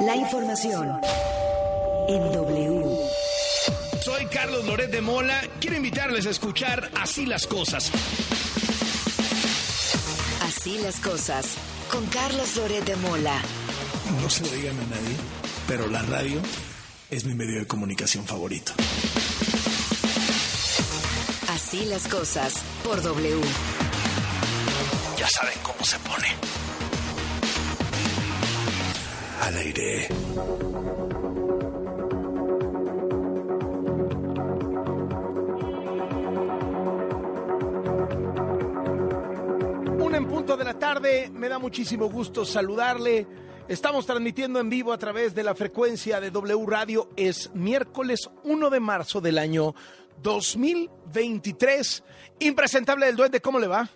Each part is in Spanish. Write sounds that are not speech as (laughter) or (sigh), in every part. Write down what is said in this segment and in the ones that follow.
La información en W. Soy Carlos Loret de Mola. Quiero invitarles a escuchar Así las cosas. Así las cosas con Carlos Loret de Mola. No se lo digan a nadie, pero la radio es mi medio de comunicación favorito. Así las cosas por W. Ya saben cómo se pone. Al aire. Una en punto de la tarde, me da muchísimo gusto saludarle. Estamos transmitiendo en vivo a través de la frecuencia de W Radio. Es miércoles 1 de marzo del año 2023. Impresentable del duende, ¿cómo le va?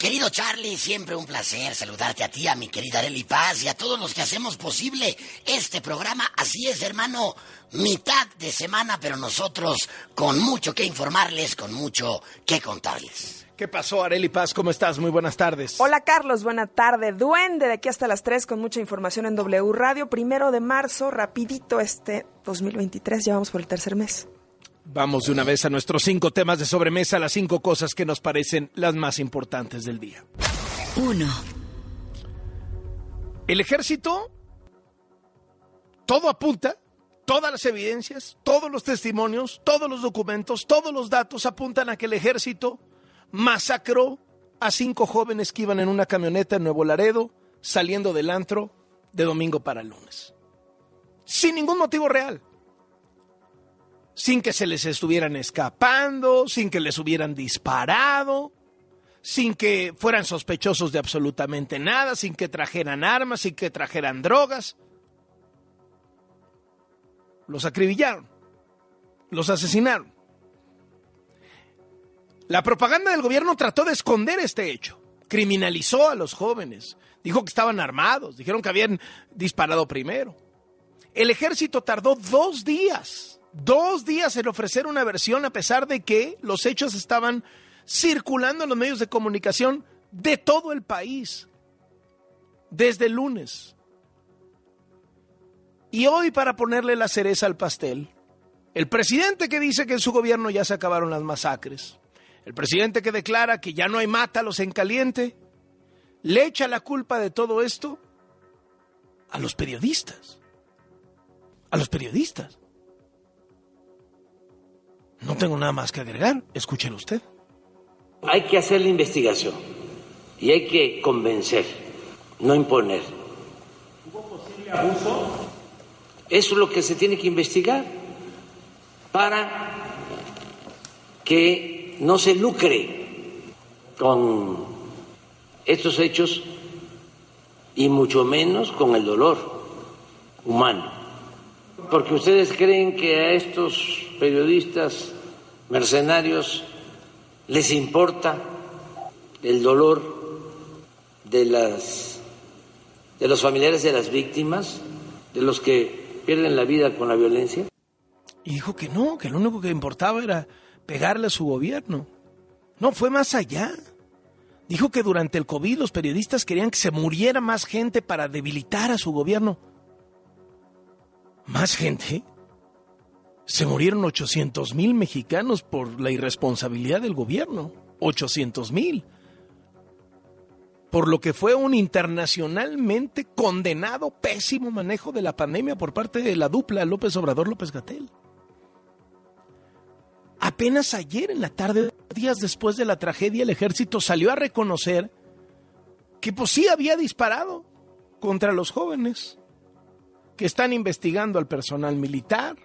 Querido Charlie, siempre un placer saludarte a ti, a mi querida Arely Paz y a todos los que hacemos posible este programa. Así es, hermano, mitad de semana, pero nosotros con mucho que informarles, con mucho que contarles. ¿Qué pasó, Areli Paz? ¿Cómo estás? Muy buenas tardes. Hola Carlos, buena tarde. Duende de aquí hasta las 3 con mucha información en W Radio. Primero de marzo, rapidito este 2023, ya vamos por el tercer mes. Vamos de una vez a nuestros cinco temas de sobremesa, las cinco cosas que nos parecen las más importantes del día. 1. El ejército, todo apunta, todas las evidencias, todos los testimonios, todos los documentos, todos los datos apuntan a que el ejército masacró a cinco jóvenes que iban en una camioneta en Nuevo Laredo, saliendo del antro de domingo para lunes. Sin ningún motivo real sin que se les estuvieran escapando, sin que les hubieran disparado, sin que fueran sospechosos de absolutamente nada, sin que trajeran armas, sin que trajeran drogas. Los acribillaron, los asesinaron. La propaganda del gobierno trató de esconder este hecho, criminalizó a los jóvenes, dijo que estaban armados, dijeron que habían disparado primero. El ejército tardó dos días dos días en ofrecer una versión a pesar de que los hechos estaban circulando en los medios de comunicación de todo el país desde lunes. Y hoy para ponerle la cereza al pastel, el presidente que dice que en su gobierno ya se acabaron las masacres, el presidente que declara que ya no hay mátalos en caliente, le echa la culpa de todo esto a los periodistas. A los periodistas. No tengo nada más que agregar. Escúchelo usted. Hay que hacer la investigación y hay que convencer, no imponer. ¿Hubo posible abuso? Eso es lo que se tiene que investigar para que no se lucre con estos hechos y mucho menos con el dolor humano. Porque ustedes creen que a estos periodistas mercenarios les importa el dolor de las de los familiares de las víctimas, de los que pierden la vida con la violencia? Y dijo que no, que lo único que importaba era pegarle a su gobierno. No, fue más allá. Dijo que durante el COVID los periodistas querían que se muriera más gente para debilitar a su gobierno. ¿Más gente? se murieron 800 mil mexicanos por la irresponsabilidad del gobierno. 800 mil. Por lo que fue un internacionalmente condenado pésimo manejo de la pandemia por parte de la dupla López Obrador López Gatel. Apenas ayer en la tarde, días después de la tragedia, el ejército salió a reconocer que pues sí había disparado contra los jóvenes, que están investigando al personal militar,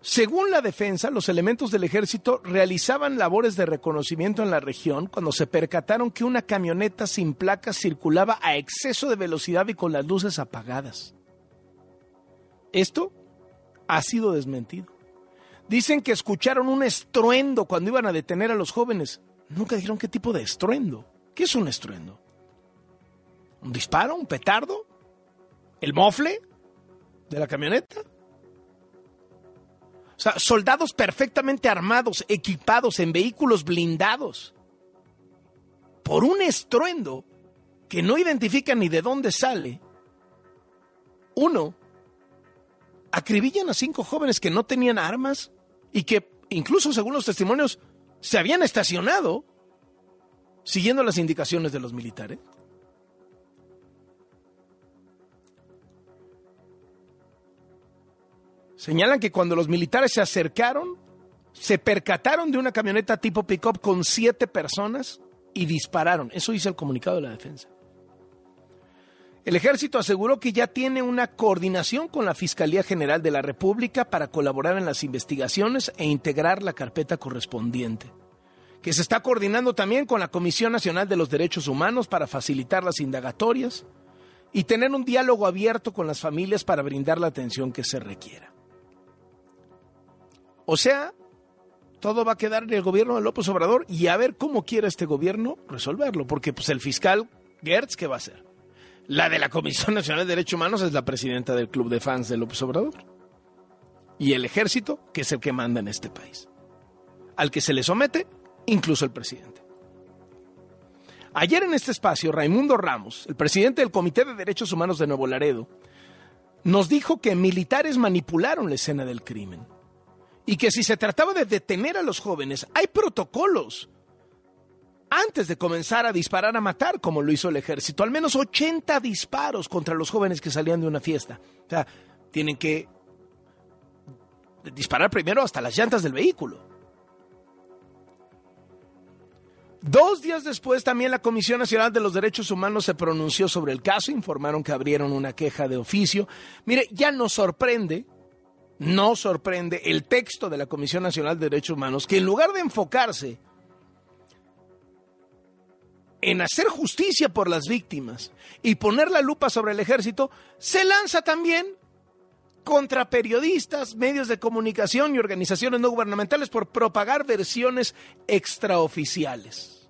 según la defensa, los elementos del ejército realizaban labores de reconocimiento en la región cuando se percataron que una camioneta sin placas circulaba a exceso de velocidad y con las luces apagadas. Esto ha sido desmentido. Dicen que escucharon un estruendo cuando iban a detener a los jóvenes. Nunca dijeron qué tipo de estruendo. ¿Qué es un estruendo? ¿Un disparo? ¿Un petardo? ¿El mofle de la camioneta? O sea, soldados perfectamente armados, equipados en vehículos blindados, por un estruendo que no identifican ni de dónde sale, Uno, acribillan a cinco jóvenes que no tenían armas y que, incluso según los testimonios, se habían estacionado siguiendo las indicaciones de los militares. Señalan que cuando los militares se acercaron, se percataron de una camioneta tipo pick-up con siete personas y dispararon. Eso dice el comunicado de la defensa. El ejército aseguró que ya tiene una coordinación con la Fiscalía General de la República para colaborar en las investigaciones e integrar la carpeta correspondiente, que se está coordinando también con la Comisión Nacional de los Derechos Humanos para facilitar las indagatorias y tener un diálogo abierto con las familias para brindar la atención que se requiera. O sea, todo va a quedar en el gobierno de López Obrador y a ver cómo quiere este gobierno resolverlo, porque pues el fiscal Gertz, ¿qué va a hacer? La de la Comisión Nacional de Derechos Humanos es la presidenta del Club de Fans de López Obrador. Y el ejército, que es el que manda en este país. Al que se le somete incluso el presidente. Ayer en este espacio, Raimundo Ramos, el presidente del Comité de Derechos Humanos de Nuevo Laredo, nos dijo que militares manipularon la escena del crimen y que si se trataba de detener a los jóvenes, hay protocolos antes de comenzar a disparar a matar, como lo hizo el ejército. Al menos 80 disparos contra los jóvenes que salían de una fiesta. O sea, tienen que disparar primero hasta las llantas del vehículo. Dos días después también la Comisión Nacional de los Derechos Humanos se pronunció sobre el caso, informaron que abrieron una queja de oficio. Mire, ya nos sorprende, no sorprende el texto de la Comisión Nacional de Derechos Humanos, que en lugar de enfocarse en hacer justicia por las víctimas y poner la lupa sobre el ejército, se lanza también contra periodistas, medios de comunicación y organizaciones no gubernamentales por propagar versiones extraoficiales.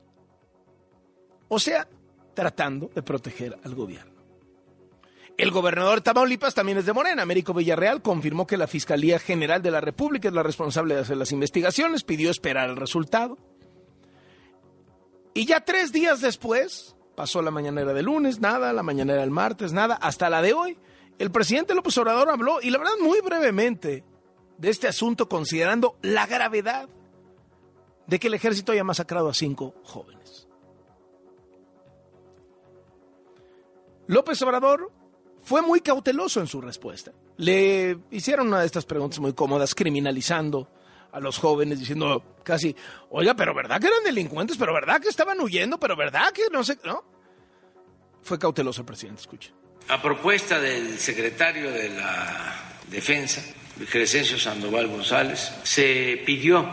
O sea, tratando de proteger al gobierno. El gobernador de Tamaulipas también es de Morena. Américo Villarreal confirmó que la Fiscalía General de la República es la responsable de hacer las investigaciones, pidió esperar el resultado. Y ya tres días después, pasó la mañanera de lunes, nada, la mañanera del martes, nada, hasta la de hoy, el presidente López Obrador habló, y la verdad muy brevemente, de este asunto considerando la gravedad de que el ejército haya masacrado a cinco jóvenes. López Obrador fue muy cauteloso en su respuesta. Le hicieron una de estas preguntas muy cómodas, criminalizando a los jóvenes diciendo casi, oiga, pero ¿verdad que eran delincuentes? ¿Pero verdad que estaban huyendo? ¿Pero verdad que no sé? ¿No? Fue cauteloso el presidente, escuche. A propuesta del secretario de la Defensa, Crescencio Sandoval González, se pidió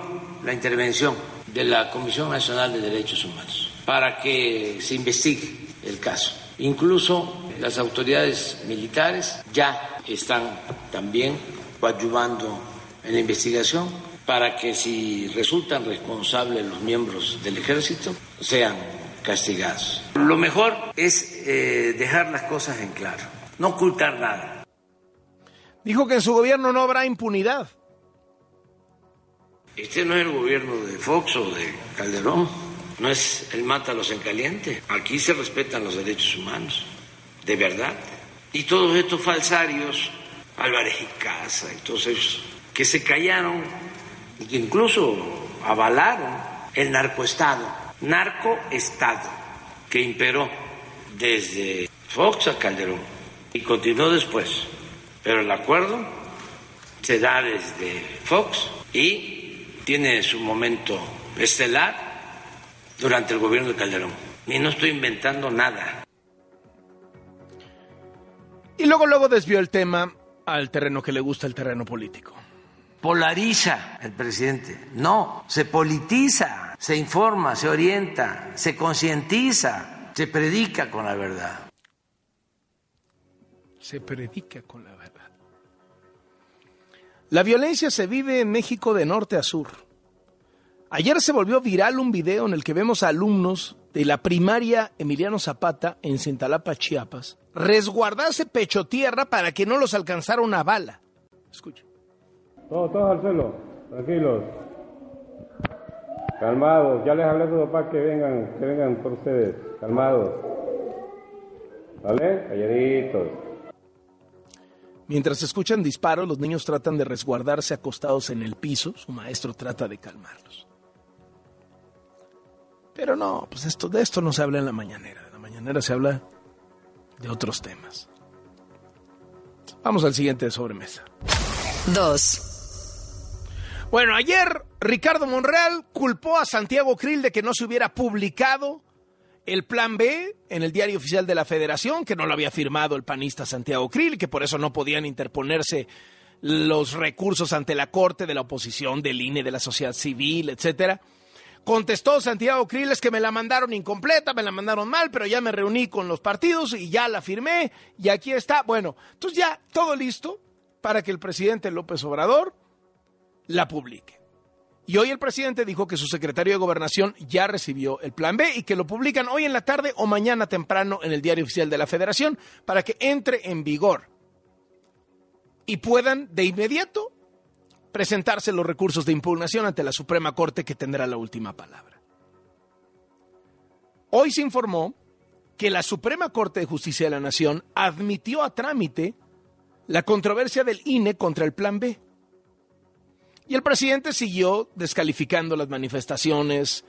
la intervención de la Comisión Nacional de Derechos Humanos para que se investigue el caso. Incluso las autoridades militares ya están también coadyuvando en la investigación para que si resultan responsables los miembros del ejército sean castigados. Lo mejor es eh, dejar las cosas en claro, no ocultar nada. Dijo que en su gobierno no habrá impunidad. Este no es el gobierno de Fox o de Calderón, no es el mátalos en caliente. Aquí se respetan los derechos humanos, de verdad. Y todos estos falsarios, Álvarez y Casa y todos ellos, que se callaron y que incluso avalaron el narcoestado, narcoestado que imperó desde Fox a Calderón y continuó después. Pero el acuerdo se da desde Fox y tiene su momento estelar durante el gobierno de Calderón. Y no estoy inventando nada. Y luego, luego desvió el tema al terreno que le gusta, el terreno político polariza el presidente. No, se politiza, se informa, se orienta, se concientiza, se predica con la verdad. Se predica con la verdad. La violencia se vive en México de norte a sur. Ayer se volvió viral un video en el que vemos a alumnos de la primaria Emiliano Zapata en Cintalapa, Chiapas, resguardarse pecho tierra para que no los alcanzara una bala. Escucha. Todos, todos al suelo, tranquilos. Calmados, ya les hablé a su papá que vengan, que vengan por ustedes, calmados. ¿Vale? Calladitos. Mientras escuchan disparos, los niños tratan de resguardarse acostados en el piso. Su maestro trata de calmarlos. Pero no, pues esto, de esto no se habla en la mañanera. En la mañanera se habla de otros temas. Vamos al siguiente de sobremesa. 2. Bueno, ayer Ricardo Monreal culpó a Santiago Krill de que no se hubiera publicado el plan B en el diario oficial de la Federación, que no lo había firmado el panista Santiago Krill, que por eso no podían interponerse los recursos ante la Corte de la oposición, del INE, de la sociedad civil, etcétera. Contestó Santiago Krill, es que me la mandaron incompleta, me la mandaron mal, pero ya me reuní con los partidos y ya la firmé y aquí está. Bueno, entonces ya todo listo para que el presidente López Obrador la publique. Y hoy el presidente dijo que su secretario de Gobernación ya recibió el plan B y que lo publican hoy en la tarde o mañana temprano en el diario oficial de la Federación para que entre en vigor y puedan de inmediato presentarse los recursos de impugnación ante la Suprema Corte que tendrá la última palabra. Hoy se informó que la Suprema Corte de Justicia de la Nación admitió a trámite la controversia del INE contra el Plan B. Y el presidente siguió descalificando las manifestaciones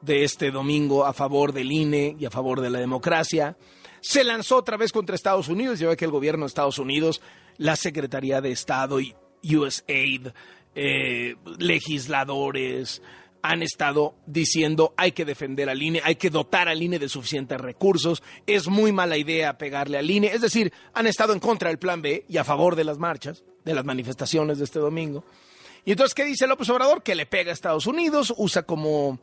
de este domingo a favor del INE y a favor de la democracia. Se lanzó otra vez contra Estados Unidos, ya ve que el gobierno de Estados Unidos, la Secretaría de Estado y USAID, eh, legisladores, han estado diciendo hay que defender al INE, hay que dotar al INE de suficientes recursos, es muy mala idea pegarle al INE, es decir, han estado en contra del plan B y a favor de las marchas, de las manifestaciones de este domingo. Y entonces, ¿qué dice López Obrador? Que le pega a Estados Unidos, usa como,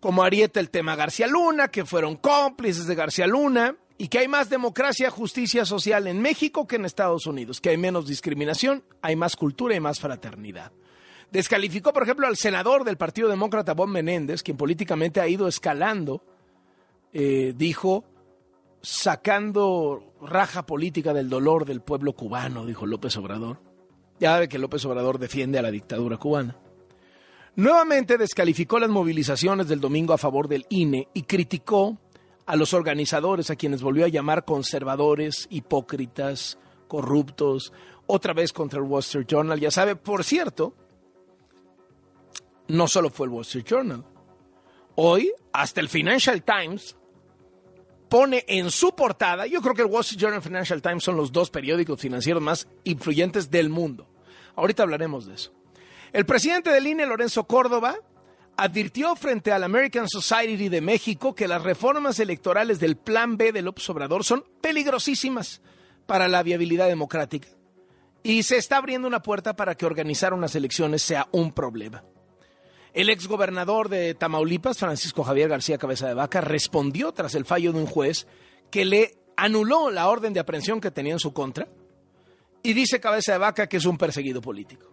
como arieta el tema García Luna, que fueron cómplices de García Luna, y que hay más democracia, justicia social en México que en Estados Unidos, que hay menos discriminación, hay más cultura y más fraternidad. Descalificó, por ejemplo, al senador del Partido Demócrata, Bob Menéndez, quien políticamente ha ido escalando, eh, dijo, sacando raja política del dolor del pueblo cubano, dijo López Obrador. Ya sabe que López Obrador defiende a la dictadura cubana. Nuevamente descalificó las movilizaciones del domingo a favor del INE y criticó a los organizadores, a quienes volvió a llamar conservadores, hipócritas, corruptos, otra vez contra el Wall Street Journal. Ya sabe, por cierto, no solo fue el Wall Street Journal. Hoy, hasta el Financial Times pone en su portada, yo creo que el Wall Street Journal y el Financial Times son los dos periódicos financieros más influyentes del mundo. Ahorita hablaremos de eso. El presidente del INE, Lorenzo Córdoba, advirtió frente a la American Society de México que las reformas electorales del Plan B de López Obrador son peligrosísimas para la viabilidad democrática y se está abriendo una puerta para que organizar unas elecciones sea un problema. El exgobernador de Tamaulipas, Francisco Javier García Cabeza de Vaca, respondió tras el fallo de un juez que le anuló la orden de aprehensión que tenía en su contra y dice Cabeza de Vaca que es un perseguido político.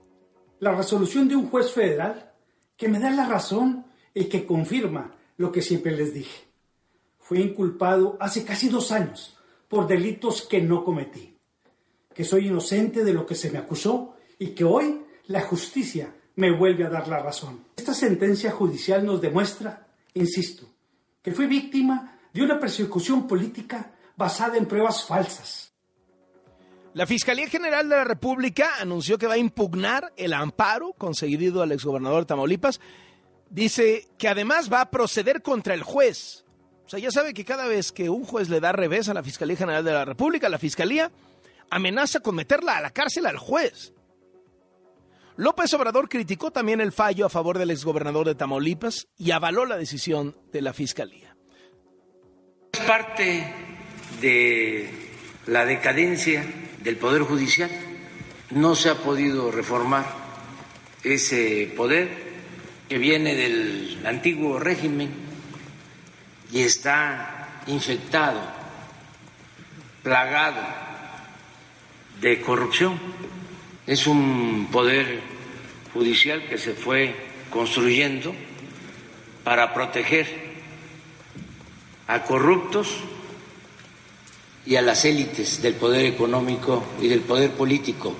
La resolución de un juez federal que me da la razón y que confirma lo que siempre les dije. Fui inculpado hace casi dos años por delitos que no cometí, que soy inocente de lo que se me acusó y que hoy la justicia me vuelve a dar la razón. Esta sentencia judicial nos demuestra, insisto, que fui víctima de una persecución política basada en pruebas falsas. La Fiscalía General de la República anunció que va a impugnar el amparo concedido al exgobernador de Tamaulipas. Dice que además va a proceder contra el juez. O sea, ya sabe que cada vez que un juez le da revés a la Fiscalía General de la República, la Fiscalía amenaza con meterla a la cárcel al juez. López Obrador criticó también el fallo a favor del exgobernador de Tamaulipas y avaló la decisión de la Fiscalía. Es parte de la decadencia del Poder Judicial. No se ha podido reformar ese poder que viene del antiguo régimen y está infectado, plagado de corrupción es un poder judicial que se fue construyendo para proteger a corruptos y a las élites del poder económico y del poder político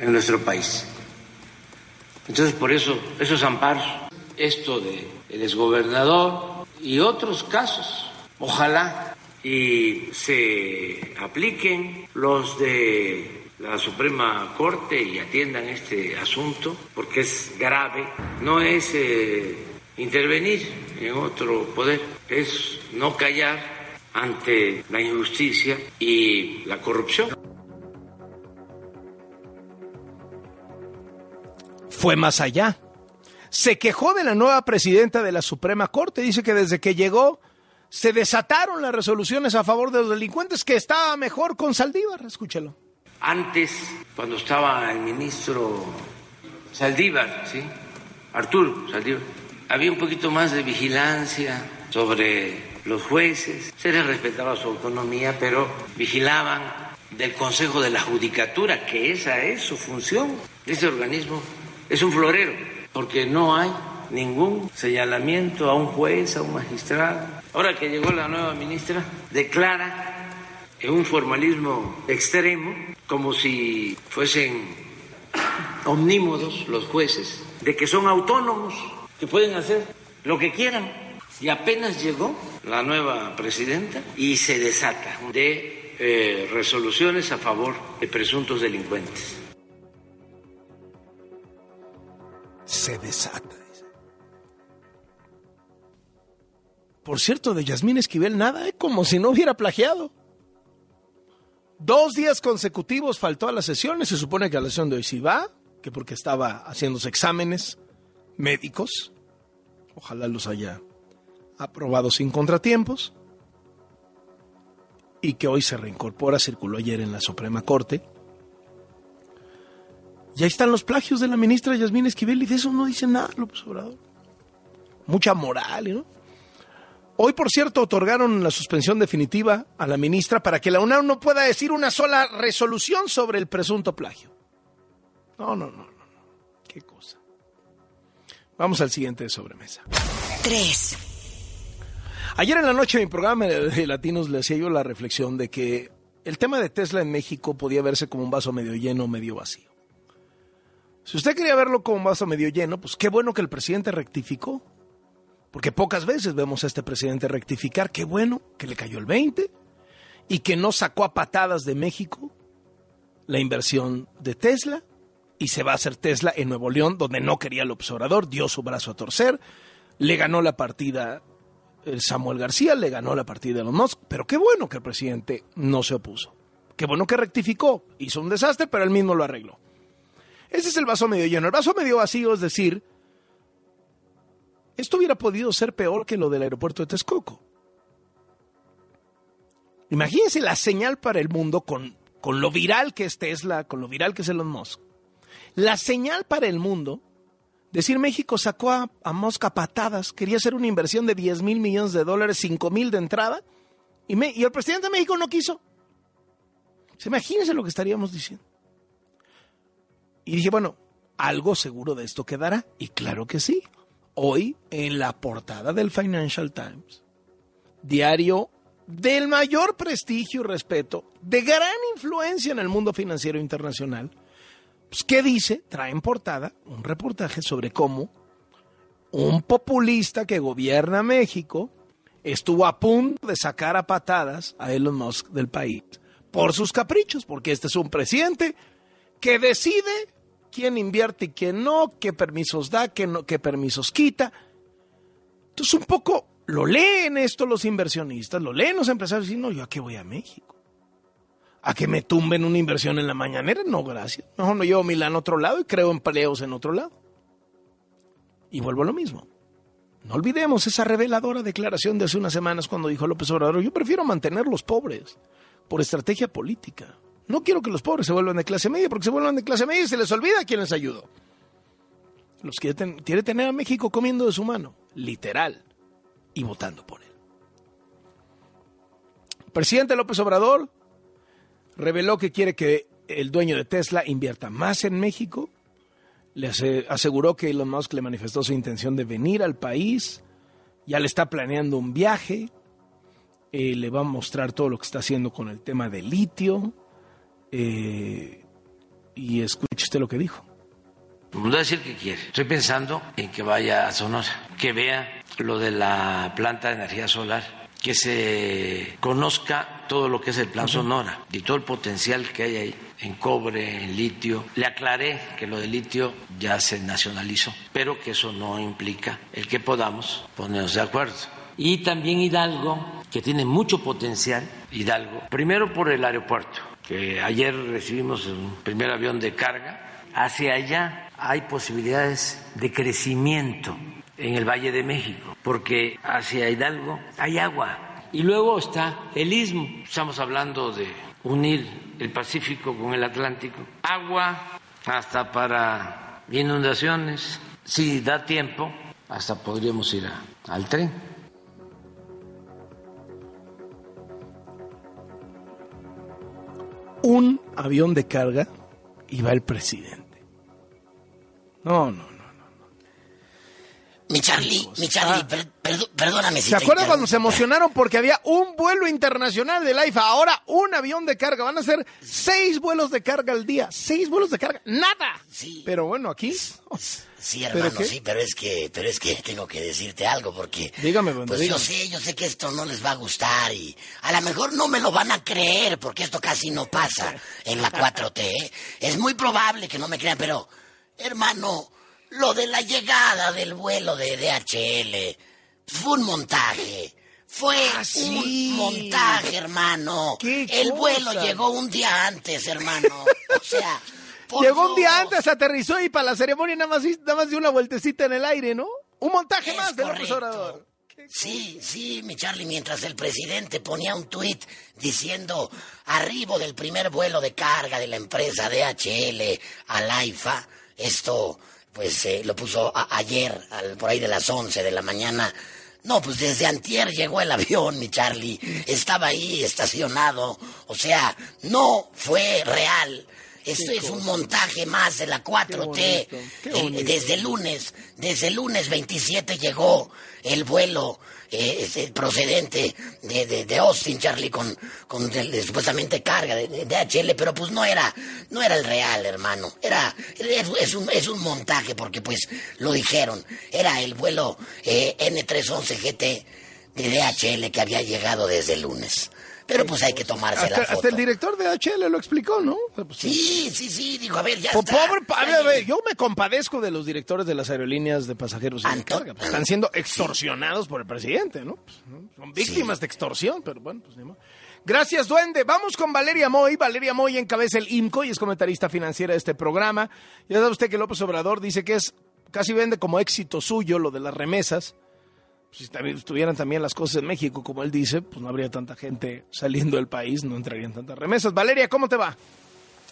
en nuestro país. Entonces, por eso, esos amparos, esto del el exgobernador y otros casos, ojalá y se apliquen los de la Suprema Corte y atiendan este asunto porque es grave. No es eh, intervenir en otro poder, es no callar ante la injusticia y la corrupción. Fue más allá. Se quejó de la nueva presidenta de la Suprema Corte. Dice que desde que llegó se desataron las resoluciones a favor de los delincuentes, que estaba mejor con Saldívar. Escúchelo. Antes, cuando estaba el ministro Saldívar, ¿sí? Arturo Saldívar, había un poquito más de vigilancia sobre los jueces, se les respetaba su autonomía, pero vigilaban del Consejo de la Judicatura, que esa es su función. Ese organismo es un florero, porque no hay ningún señalamiento a un juez, a un magistrado. Ahora que llegó la nueva ministra, declara en un formalismo extremo, como si fuesen omnímodos los jueces, de que son autónomos, que pueden hacer lo que quieran. Y apenas llegó la nueva presidenta y se desata de eh, resoluciones a favor de presuntos delincuentes. Se desata. Por cierto, de Yasmín Esquivel nada, ¿eh? como si no hubiera plagiado. Dos días consecutivos faltó a las sesiones. Se supone que a la sesión de hoy sí va, que porque estaba haciéndose exámenes médicos. Ojalá los haya aprobado sin contratiempos. Y que hoy se reincorpora, circuló ayer en la Suprema Corte. Y ahí están los plagios de la ministra Yasmín Esquivel y de eso no dice nada López Obrador. Mucha moral, ¿no? Hoy, por cierto, otorgaron la suspensión definitiva a la ministra para que la UNAM no pueda decir una sola resolución sobre el presunto plagio. No, no, no, no. Qué cosa. Vamos al siguiente de sobremesa. 3. Ayer en la noche en mi programa de Latinos le hacía yo la reflexión de que el tema de Tesla en México podía verse como un vaso medio lleno medio vacío. Si usted quería verlo como un vaso medio lleno, pues qué bueno que el presidente rectificó porque pocas veces vemos a este presidente rectificar. Qué bueno que le cayó el 20 y que no sacó a patadas de México la inversión de Tesla y se va a hacer Tesla en Nuevo León, donde no quería el observador, dio su brazo a torcer, le ganó la partida el Samuel García, le ganó la partida de los Musk, pero qué bueno que el presidente no se opuso. Qué bueno que rectificó, hizo un desastre, pero él mismo lo arregló. Ese es el vaso medio lleno. El vaso medio vacío es decir, esto hubiera podido ser peor que lo del aeropuerto de Texcoco. Imagínense la señal para el mundo con, con lo viral que es Tesla, con lo viral que es Elon Musk. La señal para el mundo, decir México sacó a, a Musk a patadas, quería hacer una inversión de 10 mil millones de dólares, 5 mil de entrada, y, me, y el presidente de México no quiso. Imagínense lo que estaríamos diciendo. Y dije, bueno, algo seguro de esto quedará. Y claro que sí hoy en la portada del Financial Times, diario del mayor prestigio y respeto, de gran influencia en el mundo financiero internacional, pues, ¿qué dice? Trae en portada un reportaje sobre cómo un populista que gobierna México estuvo a punto de sacar a patadas a Elon Musk del país por sus caprichos, porque este es un presidente que decide quién invierte y quién no, qué permisos da, qué, no, qué permisos quita. Entonces un poco lo leen esto los inversionistas, lo leen los empresarios y no, yo a qué voy a México. ¿A que me tumben una inversión en la mañanera? No, gracias. Mejor no llevo Milán a otro lado y creo empleos en otro lado. Y vuelvo a lo mismo. No olvidemos esa reveladora declaración de hace unas semanas cuando dijo López Obrador, yo prefiero mantener los pobres por estrategia política. No quiero que los pobres se vuelvan de clase media, porque se vuelvan de clase media y se les olvida quién les ayudó. Los quiere, quiere tener a México comiendo de su mano, literal, y votando por él. presidente López Obrador reveló que quiere que el dueño de Tesla invierta más en México. Le aseguró que Elon Musk le manifestó su intención de venir al país. Ya le está planeando un viaje. Eh, le va a mostrar todo lo que está haciendo con el tema del litio. Eh, y escuche usted lo que dijo. No va a decir que quiere. Estoy pensando en que vaya a Sonora, que vea lo de la planta de energía solar que se conozca todo lo que es el Plan Sonora y todo el potencial que hay ahí en cobre, en litio. Le aclaré que lo de litio ya se nacionalizó, pero que eso no implica el que podamos ponernos de acuerdo. Y también Hidalgo, que tiene mucho potencial, Hidalgo, primero por el aeropuerto, que ayer recibimos un primer avión de carga, hacia allá hay posibilidades de crecimiento en el Valle de México, porque hacia Hidalgo hay agua. Y luego está el istmo, estamos hablando de unir el Pacífico con el Atlántico, agua hasta para inundaciones, si da tiempo, hasta podríamos ir al tren. Un avión de carga y va el presidente. No, no. Mi Charlie, mi Charlie, per- perdo- perdóname si ¿Se acuerdan cuando se emocionaron porque había un vuelo internacional del AIFA? Ahora un avión de carga. Van a ser seis vuelos de carga al día. Seis vuelos de carga. ¡Nada! Sí. Pero bueno, aquí. Sí, ¿Pero hermano, qué? sí, pero es que, pero es que tengo que decirte algo porque, Dígame, pues dígame. yo sé, yo sé que esto no les va a gustar y a lo mejor no me lo van a creer porque esto casi no pasa en la 4T. ¿eh? Es muy probable que no me crean, pero, hermano, lo de la llegada del vuelo de DHL fue un montaje. Fue Ah, sí. un montaje, hermano. ¿Qué El vuelo llegó un día antes, hermano. O sea, (laughs) Llegó un día antes, aterrizó y para la ceremonia nada más, nada más dio una vueltecita en el aire, ¿no? Un montaje Es más de López. Obrador. Sí, sí, mi Charlie, mientras el presidente ponía un tuit diciendo arribo del primer vuelo de carga de la empresa DHL al AIFA, esto pues eh, lo puso a- ayer, al- por ahí de las 11 de la mañana. No, pues desde antier llegó el (laughs) avión, mi Charlie. Estaba ahí estacionado. O sea, no fue real. Esto es un montaje más de la 4T. bonito, qué El- bonito. desde el lunes, desde el lunes 27 llegó el vuelo eh, procedente de, de, de Austin, Charlie, con, con de supuestamente carga de, de DHL, pero pues no era, no era el real, hermano. Era, es, es un, es un montaje, porque pues lo dijeron. Era el vuelo eh, N311 GT de DHL que había llegado desde el lunes. Pero pues hay que tomarse Hasta, la hasta foto. el director de HL lo explicó, ¿no? Pues, Sí, sí, sí, digo, a ver, ya Po- está. Pobre, a ver, a ver, yo me compadezco de los directores de las aerolíneas de pasajeros y de carga. Pues, están siendo extorsionados por el presidente, ¿no? Pues, ¿no? Son víctimas de extorsión, pero bueno, pues ni modo. Gracias, Duende. Vamos con Valeria Moy. Valeria Moy encabeza el IMCO y es comentarista financiera de este programa. Ya sabe usted que López Obrador dice que es casi vende como éxito suyo lo de las remesas. Si también estuvieran también las cosas en México, como él dice, pues no habría tanta gente saliendo del país, no entrarían tantas remesas. Valeria, ¿cómo te va?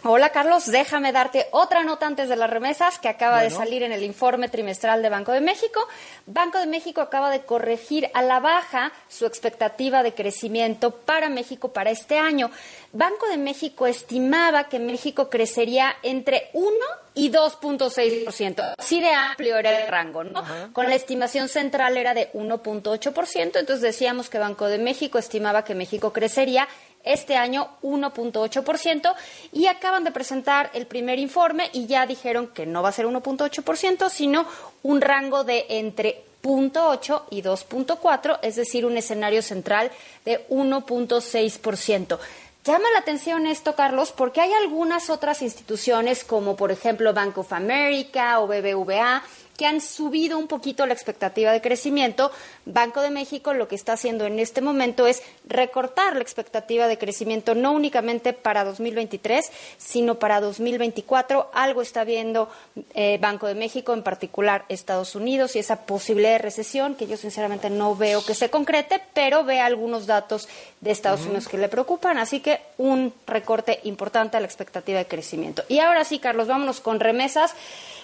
Hola Carlos, déjame darte otra nota antes de las remesas que acaba de salir en el informe trimestral de Banco de México. Banco de México acaba de corregir a la baja su expectativa de crecimiento para México para este año. Banco de México estimaba que México crecería entre 1 y 2.6%. Así de amplio era el rango, ¿no? Con la estimación central era de 1.8%, entonces decíamos que Banco de México estimaba que México crecería este año 1.8% y acaban de presentar el primer informe y ya dijeron que no va a ser 1.8%, sino un rango de entre 0.8 y 2.4, es decir, un escenario central de 1.6%. Llama la atención esto, Carlos, porque hay algunas otras instituciones, como por ejemplo Bank of America o BBVA, que han subido un poquito la expectativa de crecimiento. Banco de México lo que está haciendo en este momento es recortar la expectativa de crecimiento no únicamente para 2023, sino para 2024. Algo está viendo eh, Banco de México, en particular Estados Unidos, y esa posibilidad de recesión que yo sinceramente no veo que se concrete, pero ve algunos datos de Estados Unidos que le preocupan. Así que un recorte importante a la expectativa de crecimiento. Y ahora sí, Carlos, vámonos con remesas.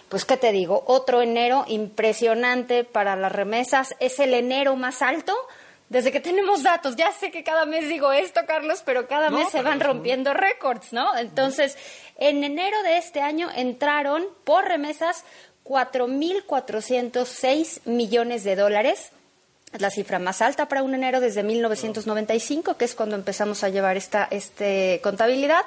Pues, ¿qué te digo? Otro enero impresionante para las remesas. Es el enero más alto desde que tenemos datos. Ya sé que cada mes digo esto, Carlos, pero cada mes se van rompiendo récords, ¿no? Entonces, en enero de este año entraron por remesas 4.406 millones de dólares. Es la cifra más alta para un enero desde 1995, que es cuando empezamos a llevar esta este, contabilidad.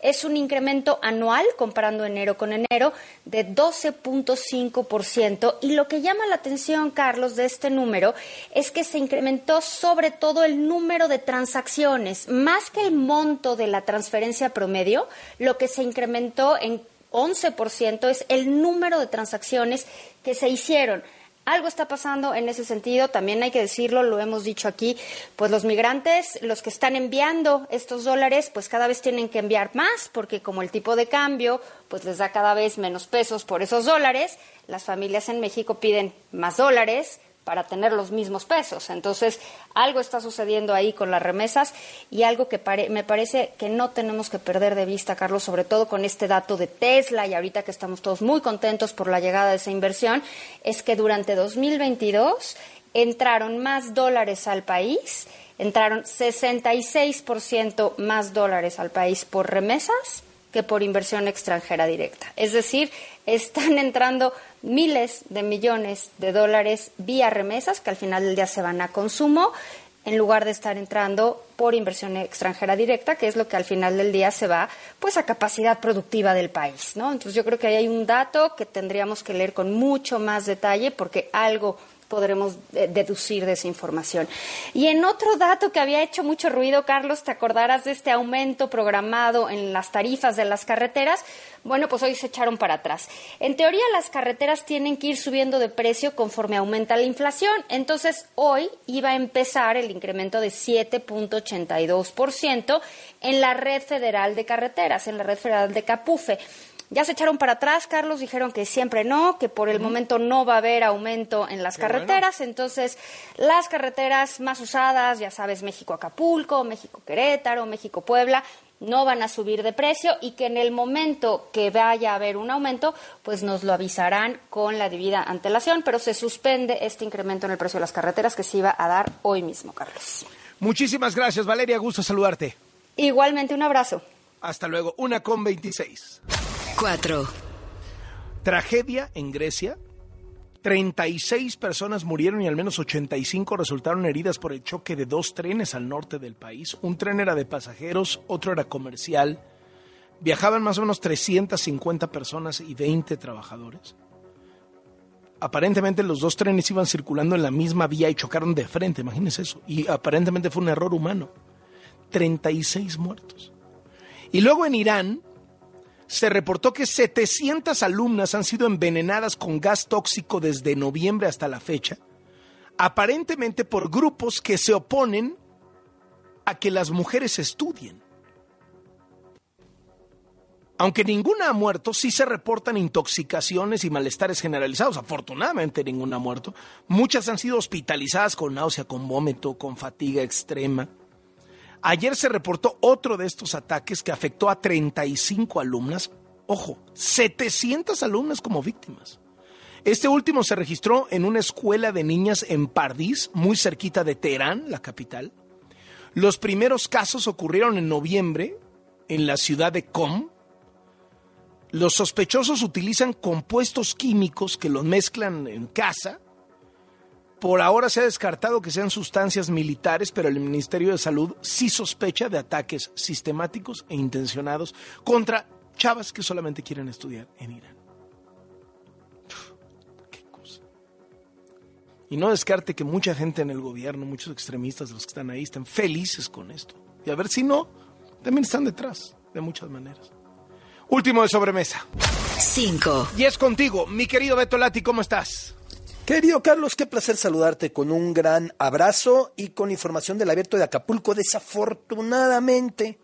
Es un incremento anual, comparando enero con enero, de 12.5%. Y lo que llama la atención, Carlos, de este número es que se incrementó sobre todo el número de transacciones, más que el monto de la transferencia promedio, lo que se incrementó en 11% es el número de transacciones que se hicieron. Algo está pasando en ese sentido, también hay que decirlo, lo hemos dicho aquí, pues los migrantes, los que están enviando estos dólares, pues cada vez tienen que enviar más, porque como el tipo de cambio, pues les da cada vez menos pesos por esos dólares, las familias en México piden más dólares, para tener los mismos pesos. Entonces, algo está sucediendo ahí con las remesas y algo que me parece que no tenemos que perder de vista, Carlos, sobre todo con este dato de Tesla y ahorita que estamos todos muy contentos por la llegada de esa inversión, es que durante 2022 entraron más dólares al país, entraron 66% más dólares al país por remesas que por inversión extranjera directa. Es decir, están entrando miles de millones de dólares vía remesas que al final del día se van a consumo en lugar de estar entrando por inversión extranjera directa, que es lo que al final del día se va pues a capacidad productiva del país, ¿no? Entonces yo creo que ahí hay un dato que tendríamos que leer con mucho más detalle porque algo podremos deducir de esa información. Y en otro dato que había hecho mucho ruido, Carlos, te acordarás de este aumento programado en las tarifas de las carreteras. Bueno, pues hoy se echaron para atrás. En teoría, las carreteras tienen que ir subiendo de precio conforme aumenta la inflación. Entonces, hoy iba a empezar el incremento de 7.82% en la red federal de carreteras, en la red federal de Capufe. Ya se echaron para atrás, Carlos, dijeron que siempre no, que por el momento no va a haber aumento en las carreteras. Entonces, las carreteras más usadas, ya sabes, México-Acapulco, México-Querétaro, México-Puebla, no van a subir de precio y que en el momento que vaya a haber un aumento, pues nos lo avisarán con la debida antelación, pero se suspende este incremento en el precio de las carreteras que se iba a dar hoy mismo, Carlos. Muchísimas gracias, Valeria, gusto saludarte. Igualmente, un abrazo. Hasta luego, una con 26. 4. Tragedia en Grecia. 36 personas murieron y al menos 85 resultaron heridas por el choque de dos trenes al norte del país. Un tren era de pasajeros, otro era comercial. Viajaban más o menos 350 personas y 20 trabajadores. Aparentemente los dos trenes iban circulando en la misma vía y chocaron de frente, imagínense eso. Y aparentemente fue un error humano. 36 muertos. Y luego en Irán, se reportó que 700 alumnas han sido envenenadas con gas tóxico desde noviembre hasta la fecha, aparentemente por grupos que se oponen a que las mujeres estudien. Aunque ninguna ha muerto, sí se reportan intoxicaciones y malestares generalizados. Afortunadamente ninguna ha muerto. Muchas han sido hospitalizadas con náusea, con vómito, con fatiga extrema. Ayer se reportó otro de estos ataques que afectó a 35 alumnas. Ojo, 700 alumnas como víctimas. Este último se registró en una escuela de niñas en Pardiz, muy cerquita de Teherán, la capital. Los primeros casos ocurrieron en noviembre en la ciudad de Qom. Los sospechosos utilizan compuestos químicos que los mezclan en casa por ahora se ha descartado que sean sustancias militares, pero el Ministerio de Salud sí sospecha de ataques sistemáticos e intencionados contra chavas que solamente quieren estudiar en Irán. qué cosa. Y no descarte que mucha gente en el gobierno, muchos extremistas de los que están ahí, estén felices con esto. Y a ver si no, también están detrás, de muchas maneras. Último de sobremesa. Cinco. Y es contigo, mi querido Beto Lati, ¿cómo estás? Querido Carlos, qué placer saludarte con un gran abrazo y con información del abierto de Acapulco. Desafortunadamente,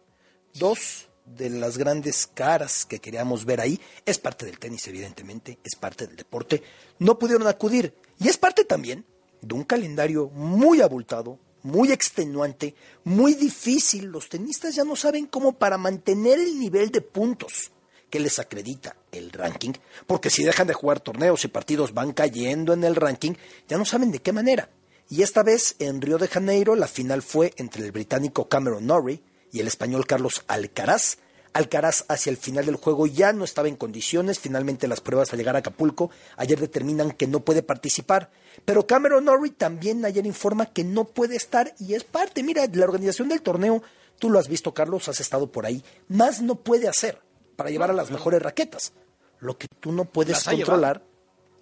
dos de las grandes caras que queríamos ver ahí, es parte del tenis evidentemente, es parte del deporte, no pudieron acudir. Y es parte también de un calendario muy abultado, muy extenuante, muy difícil. Los tenistas ya no saben cómo para mantener el nivel de puntos que les acredita el ranking, porque si dejan de jugar torneos y partidos van cayendo en el ranking, ya no saben de qué manera. Y esta vez en Río de Janeiro la final fue entre el británico Cameron Norrie y el español Carlos Alcaraz. Alcaraz hacia el final del juego ya no estaba en condiciones, finalmente las pruebas al llegar a Acapulco ayer determinan que no puede participar, pero Cameron Norrie también ayer informa que no puede estar y es parte, mira, la organización del torneo Tú lo has visto, Carlos, has estado por ahí. Más no puede hacer para llevar a las mejores raquetas. Lo que tú no puedes controlar.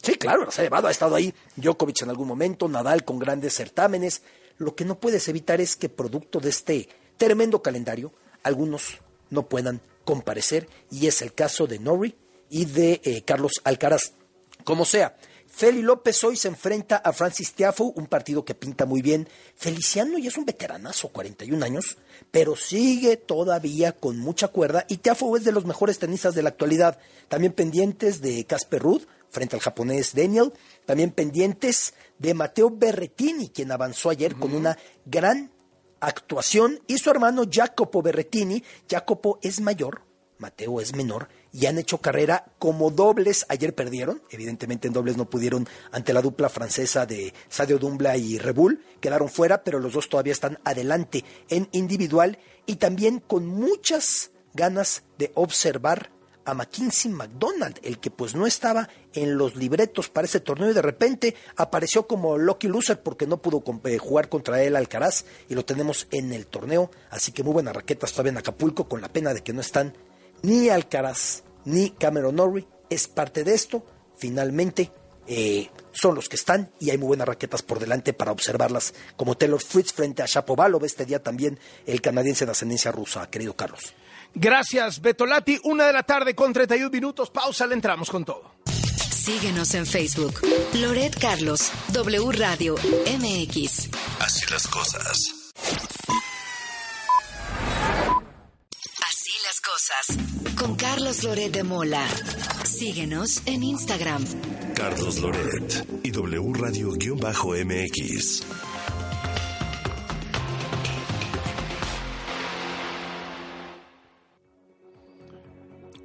Sí, claro, las ha llevado. Ha estado ahí Djokovic en algún momento, Nadal con grandes certámenes. Lo que no puedes evitar es que, producto de este tremendo calendario, algunos no puedan comparecer. Y es el caso de Norrie y de eh, Carlos Alcaraz. Como sea, Feli López hoy se enfrenta a Francis Tiafoe, un partido que pinta muy bien. Feliciano ya es un veteranazo, 41 años, pero sigue todavía con mucha cuerda y Tiafoe es de los mejores tenistas de la actualidad. También pendientes de Casper Ruud frente al japonés Daniel, también pendientes de Mateo Berretini, quien avanzó ayer con una gran actuación, y su hermano Jacopo Berretini. Jacopo es mayor, Mateo es menor, y han hecho carrera como dobles. Ayer perdieron, evidentemente en dobles no pudieron ante la dupla francesa de Sadio Dumbla y Rebull, quedaron fuera, pero los dos todavía están adelante en individual y también con muchas ganas de observar a McKinsey McDonald, el que pues no estaba en los libretos para ese torneo y de repente apareció como lucky loser porque no pudo eh, jugar contra él Alcaraz y lo tenemos en el torneo, así que muy buenas raquetas todavía en Acapulco con la pena de que no están ni Alcaraz ni Cameron Norrie es parte de esto. Finalmente, eh, son los que están y hay muy buenas raquetas por delante para observarlas, como Taylor Fritz frente a Shapovalov, este día también el canadiense de ascendencia rusa, querido Carlos. Gracias, Betolati. Una de la tarde con 31 minutos. Pausa, le entramos con todo. Síguenos en Facebook. Loret Carlos, W Radio, MX. Así las cosas. Con Carlos Loret de Mola. Síguenos en Instagram. Carlos Loret y W Radio-MX.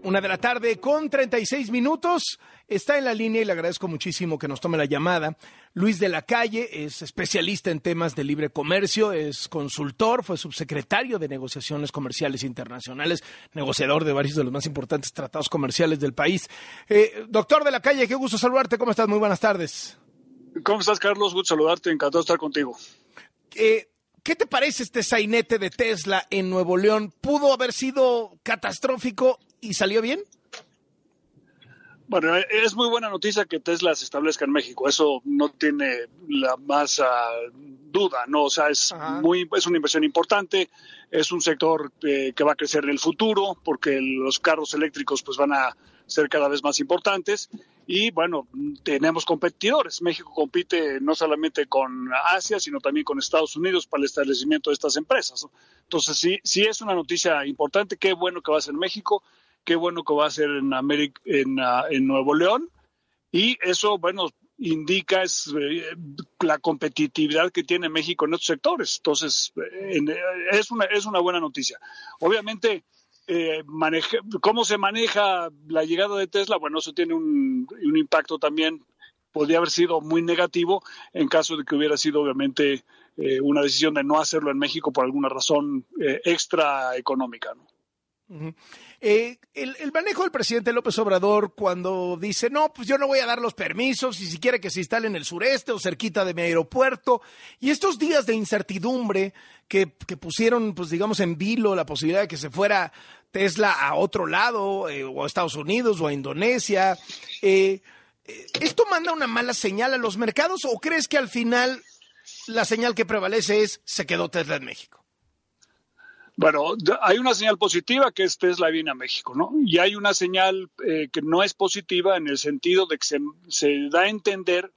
Una de la tarde con 36 minutos. Está en la línea y le agradezco muchísimo que nos tome la llamada. Luis de la Calle es especialista en temas de libre comercio, es consultor, fue subsecretario de negociaciones comerciales internacionales, negociador de varios de los más importantes tratados comerciales del país. Eh, doctor de la Calle, qué gusto saludarte. ¿Cómo estás? Muy buenas tardes. ¿Cómo estás, Carlos? Gusto saludarte. Encantado de estar contigo. Eh, ¿Qué te parece este sainete de Tesla en Nuevo León? ¿Pudo haber sido catastrófico y salió bien? Bueno, es muy buena noticia que Tesla se establezca en México. Eso no tiene la más uh, duda, ¿no? O sea, es, muy, es una inversión importante, es un sector eh, que va a crecer en el futuro porque los carros eléctricos pues van a ser cada vez más importantes y bueno, tenemos competidores. México compite no solamente con Asia, sino también con Estados Unidos para el establecimiento de estas empresas. Entonces, sí, sí es una noticia importante. Qué bueno que va a ser México, qué bueno que va a ser en, América, en, en Nuevo León. Y eso, bueno, indica es, eh, la competitividad que tiene México en estos sectores. Entonces, eh, en, es, una, es una buena noticia. Obviamente, eh, maneja, cómo se maneja la llegada de Tesla, bueno, eso tiene un, un, impacto también, podría haber sido muy negativo en caso de que hubiera sido obviamente eh, una decisión de no hacerlo en México por alguna razón eh, extra económica. ¿no? Eh, el, manejo del presidente López Obrador cuando dice, no, pues yo no voy a dar los permisos y si quiere que se instale en el sureste o cerquita de mi aeropuerto. Y estos días de incertidumbre que, que pusieron, pues digamos, en vilo la posibilidad de que se fuera Tesla a otro lado, eh, o a Estados Unidos o a Indonesia. Eh, ¿Esto manda una mala señal a los mercados o crees que al final la señal que prevalece es se quedó Tesla en México? Bueno, hay una señal positiva que es Tesla viene a México, ¿no? Y hay una señal eh, que no es positiva en el sentido de que se, da a entender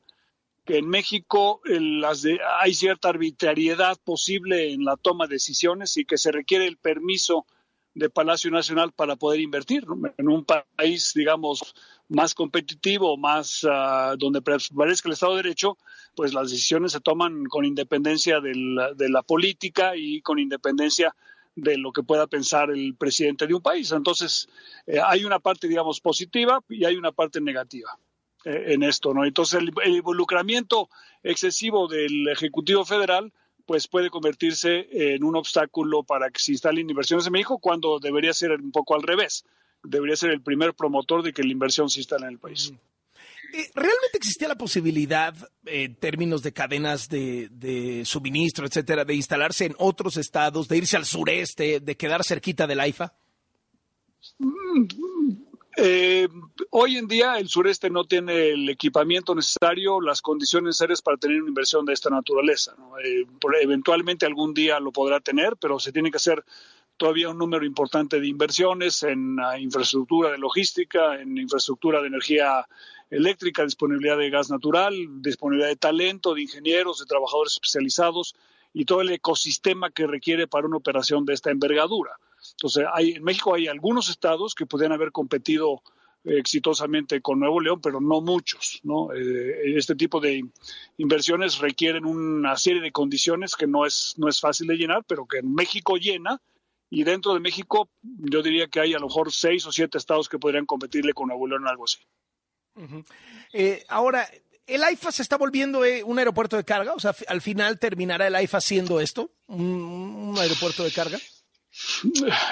que en México eh, las hay cierta arbitrariedad posible en la toma de decisiones y que se requiere el permiso de Palacio Nacional para poder invertir en un país, digamos, más competitivo, más uh, donde prevalezca el Estado de Derecho, pues las decisiones se toman con independencia de la, de la política y con independencia de lo que pueda pensar el presidente de un país. Entonces, eh, hay una parte, digamos, positiva y hay una parte negativa eh, en esto, ¿no? Entonces, el, el, involucramiento excesivo del Ejecutivo Federal, pues puede convertirse en un obstáculo para que se instalen inversiones en México cuando debería ser un poco al revés. Debería ser el primer promotor de que la inversión se instale en el país. ¿Realmente existía la posibilidad, en términos de cadenas de, suministro, etcétera, de instalarse en otros estados, de irse al sureste, de quedar cerquita del AIFA? Eh, hoy en día el sureste no tiene el equipamiento necesario, las condiciones necesarias para tener una inversión de esta naturaleza. ¿no? Eh, eventualmente algún día lo podrá tener, pero se tiene que hacer todavía un número importante de inversiones en uh, infraestructura de logística, en infraestructura de energía eléctrica, disponibilidad de gas natural, disponibilidad de talento, de ingenieros, de trabajadores especializados y todo el ecosistema que requiere para una operación de esta envergadura. Entonces, hay, en México hay algunos estados que podrían haber competido eh, exitosamente con Nuevo León, pero no muchos. ¿no? Eh, este tipo de inversiones requieren una serie de condiciones que no es, no es fácil de llenar, pero que en México llena. Y dentro de México, yo diría que hay a lo mejor seis o siete estados que podrían competirle con Nuevo León en algo así. Eh, ahora, ¿el AIFA se está volviendo eh, un aeropuerto de carga? O sea, al final terminará el AIFA siendo esto, un, un aeropuerto de carga.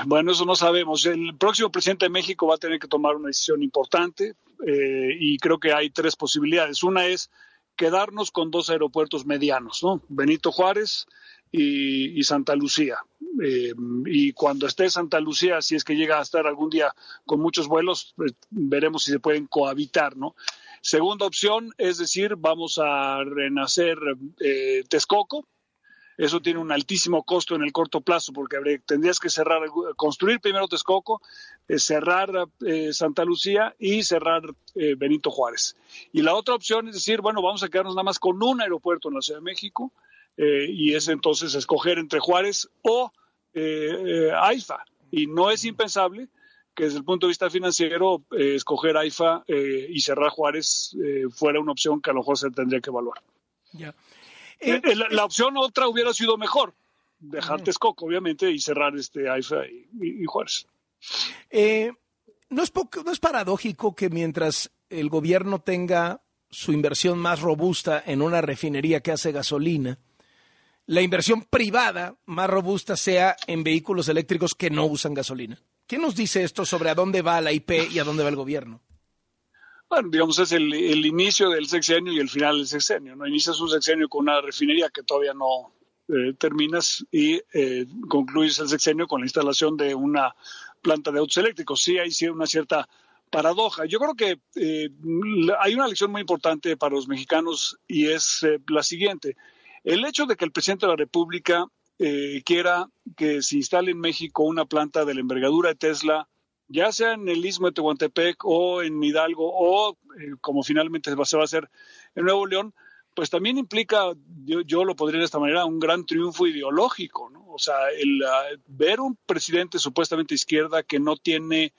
Bueno, eso no sabemos. El próximo presidente de México va a tener que tomar una decisión importante eh, y creo que hay tres posibilidades. Una es quedarnos con dos aeropuertos medianos, ¿no? Benito Juárez y, Santa Lucía. Eh, y cuando esté Santa Lucía, si es que llega a estar algún día con muchos vuelos, pues, veremos si se pueden cohabitar, ¿no? Segunda opción es decir, vamos a renacer eh, Texcoco, eso tiene un altísimo costo en el corto plazo porque tendrías que cerrar, construir primero Texcoco, eh, cerrar eh, Santa Lucía y cerrar Benito Juárez. Y la otra opción es decir, bueno, vamos a quedarnos nada más con un aeropuerto en la Ciudad de México y es entonces escoger entre Juárez o AIFA. Y no es impensable que desde el punto de vista financiero escoger AIFA y cerrar Juárez fuera una opción que a lo mejor se tendría que evaluar. Eh, la, la, opción otra hubiera sido mejor, dejar Texcoco, obviamente, y cerrar este AIFA y, y, y Juárez. Eh, ¿no, es ¿No es paradójico que mientras el gobierno tenga su inversión más robusta en una refinería que hace gasolina, la inversión privada más robusta sea en vehículos eléctricos que no usan gasolina? ¿Qué nos dice esto sobre a dónde va la IP y a dónde va el gobierno? bueno, digamos, es el, inicio del sexenio y el final del sexenio. ¿no? Inicias un sexenio con una refinería que todavía no eh, terminas y eh, concluyes el sexenio con la instalación de una planta de autos eléctricos. Sí, hay una cierta paradoja. Yo creo que eh, hay una lección muy importante para los mexicanos y es eh, la siguiente. El hecho de que el presidente de la República eh, quiera que se instale en México una planta de la envergadura de Tesla, ya sea en el istmo de Tehuantepec o en Hidalgo o eh, como finalmente se va a hacer en Nuevo León, pues también implica, yo, lo podría de esta manera, un gran triunfo ideológico, ¿no? O sea, el ver un presidente supuestamente izquierda que no tiene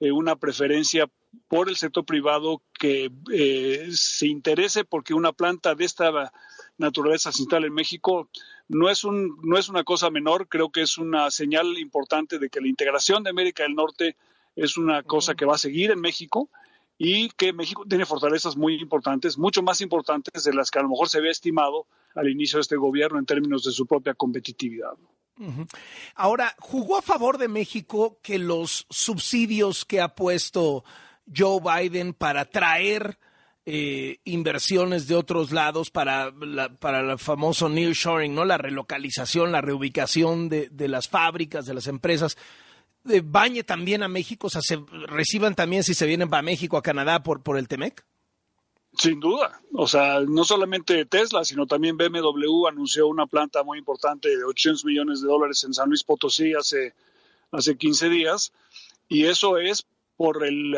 eh, una preferencia por el sector privado que eh, se interese porque una planta de esta naturaleza se instale en México no es, un, no es una cosa menor, creo que es una señal importante de que la integración de América del Norte es una cosa que va a seguir en México y que México tiene fortalezas muy importantes, mucho más importantes de las que a lo mejor se había estimado al inicio de este gobierno en términos de su propia competitividad. Ahora, ¿jugó a favor de México que los subsidios que ha puesto Joe Biden para traer eh, inversiones de otros lados para, la, para el famoso nearshoring, ¿no? la relocalización, la reubicación de, de las fábricas, de las empresas, eh, bañe también a México, o sea, se reciban también si se vienen para México, a Canadá por, por el TEMEC? Sin duda, o sea, no solamente Tesla, sino también BMW anunció una planta muy importante de 800 millones de dólares en San Luis Potosí hace, hace 15 días, y eso es por el,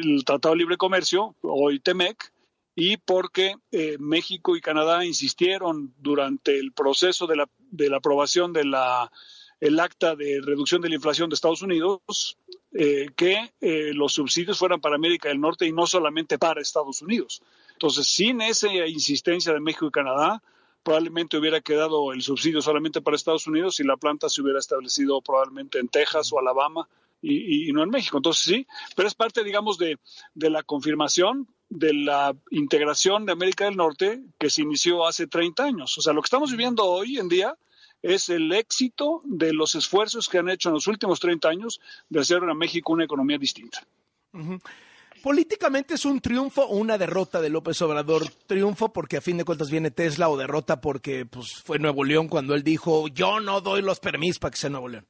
el Tratado de Libre Comercio, hoy TEMEC, y porque eh, México y Canadá insistieron durante el proceso de la, de la aprobación de la el acta de reducción de la inflación de Estados Unidos, eh, que eh, los subsidios fueran para América del Norte y no solamente para Estados Unidos. Entonces, sin esa insistencia de México y Canadá, probablemente hubiera quedado el subsidio solamente para Estados Unidos y la planta se hubiera establecido probablemente en Texas o Alabama y, y no en México. Entonces, sí, pero es parte, digamos, de, de la confirmación de la integración de América del Norte que se inició hace 30 años. O sea, lo que estamos viviendo hoy en día es el éxito de los esfuerzos que han hecho en los últimos 30 años de hacer a México una economía distinta. Políticamente es un triunfo o una derrota de López Obrador. Triunfo porque a fin de cuentas viene Tesla o derrota porque pues, fue Nuevo León cuando él dijo yo no doy los permisos para que sea Nuevo León.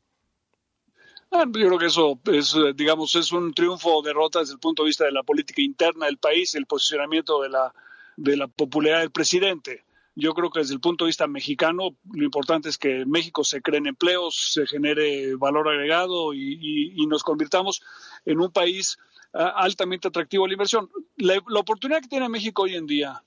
Yo creo que eso es, eh, digamos, es un triunfo o derrota desde el punto de vista de la política interna del país, el posicionamiento de la, de la popularidad del presidente. Yo creo que desde el punto de vista mexicano, lo importante es que México se creen empleos, se genere valor agregado y, nos convirtamos en un país altamente atractivo a la inversión. La, oportunidad que tiene México hoy en día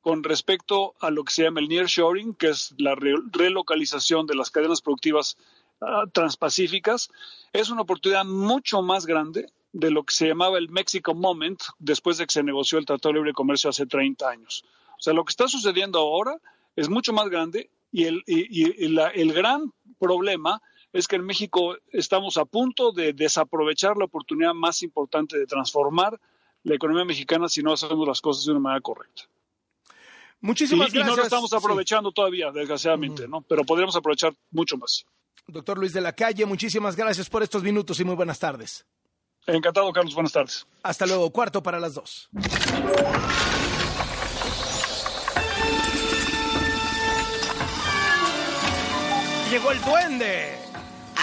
con respecto a lo que se llama el nearshoring, que es la relocalización de las cadenas productivas ah, transpacíficas, es una oportunidad mucho más grande de lo que se llamaba el Mexico Moment después de que se negoció el Tratado de Libre Comercio hace 30 años. O sea, lo que está sucediendo ahora es mucho más grande y el, el gran problema es que en México estamos a punto de desaprovechar la oportunidad más importante de transformar la economía mexicana si no hacemos las cosas de una manera correcta. Muchísimas gracias. Y no lo estamos aprovechando todavía, desgraciadamente, ¿no? Pero podríamos aprovechar mucho más. Doctor Luis de la Calle, muchísimas gracias por estos minutos y muy buenas tardes. Encantado, Carlos. Buenas tardes. Hasta luego. Cuarto para las dos. Llegó el duende.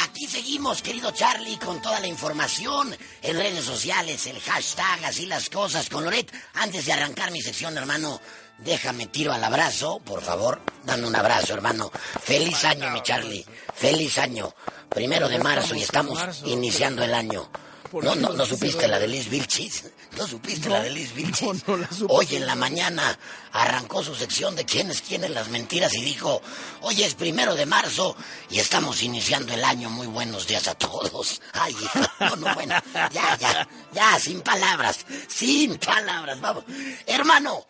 Aquí seguimos, querido Charlie, con toda la información en redes sociales, el hashtag, así las cosas con Loret. Antes de arrancar mi sección, hermano, déjame tiro al abrazo, por favor. Dame un abrazo, hermano. Feliz año, mi Charlie. Feliz año. Primero de marzo y estamos iniciando el año. No, no, no supiste la de Liz Vilchis. ¿No supiste la de Liz Vilchis? Hoy en la mañana arrancó su sección de quiénes quieren las mentiras y dijo, hoy es primero de marzo y estamos iniciando el año. Muy buenos días a todos. (laughs) Ay, no, no, bueno, ya, ya, ya, sin palabras, sin palabras, vamos. Hermano,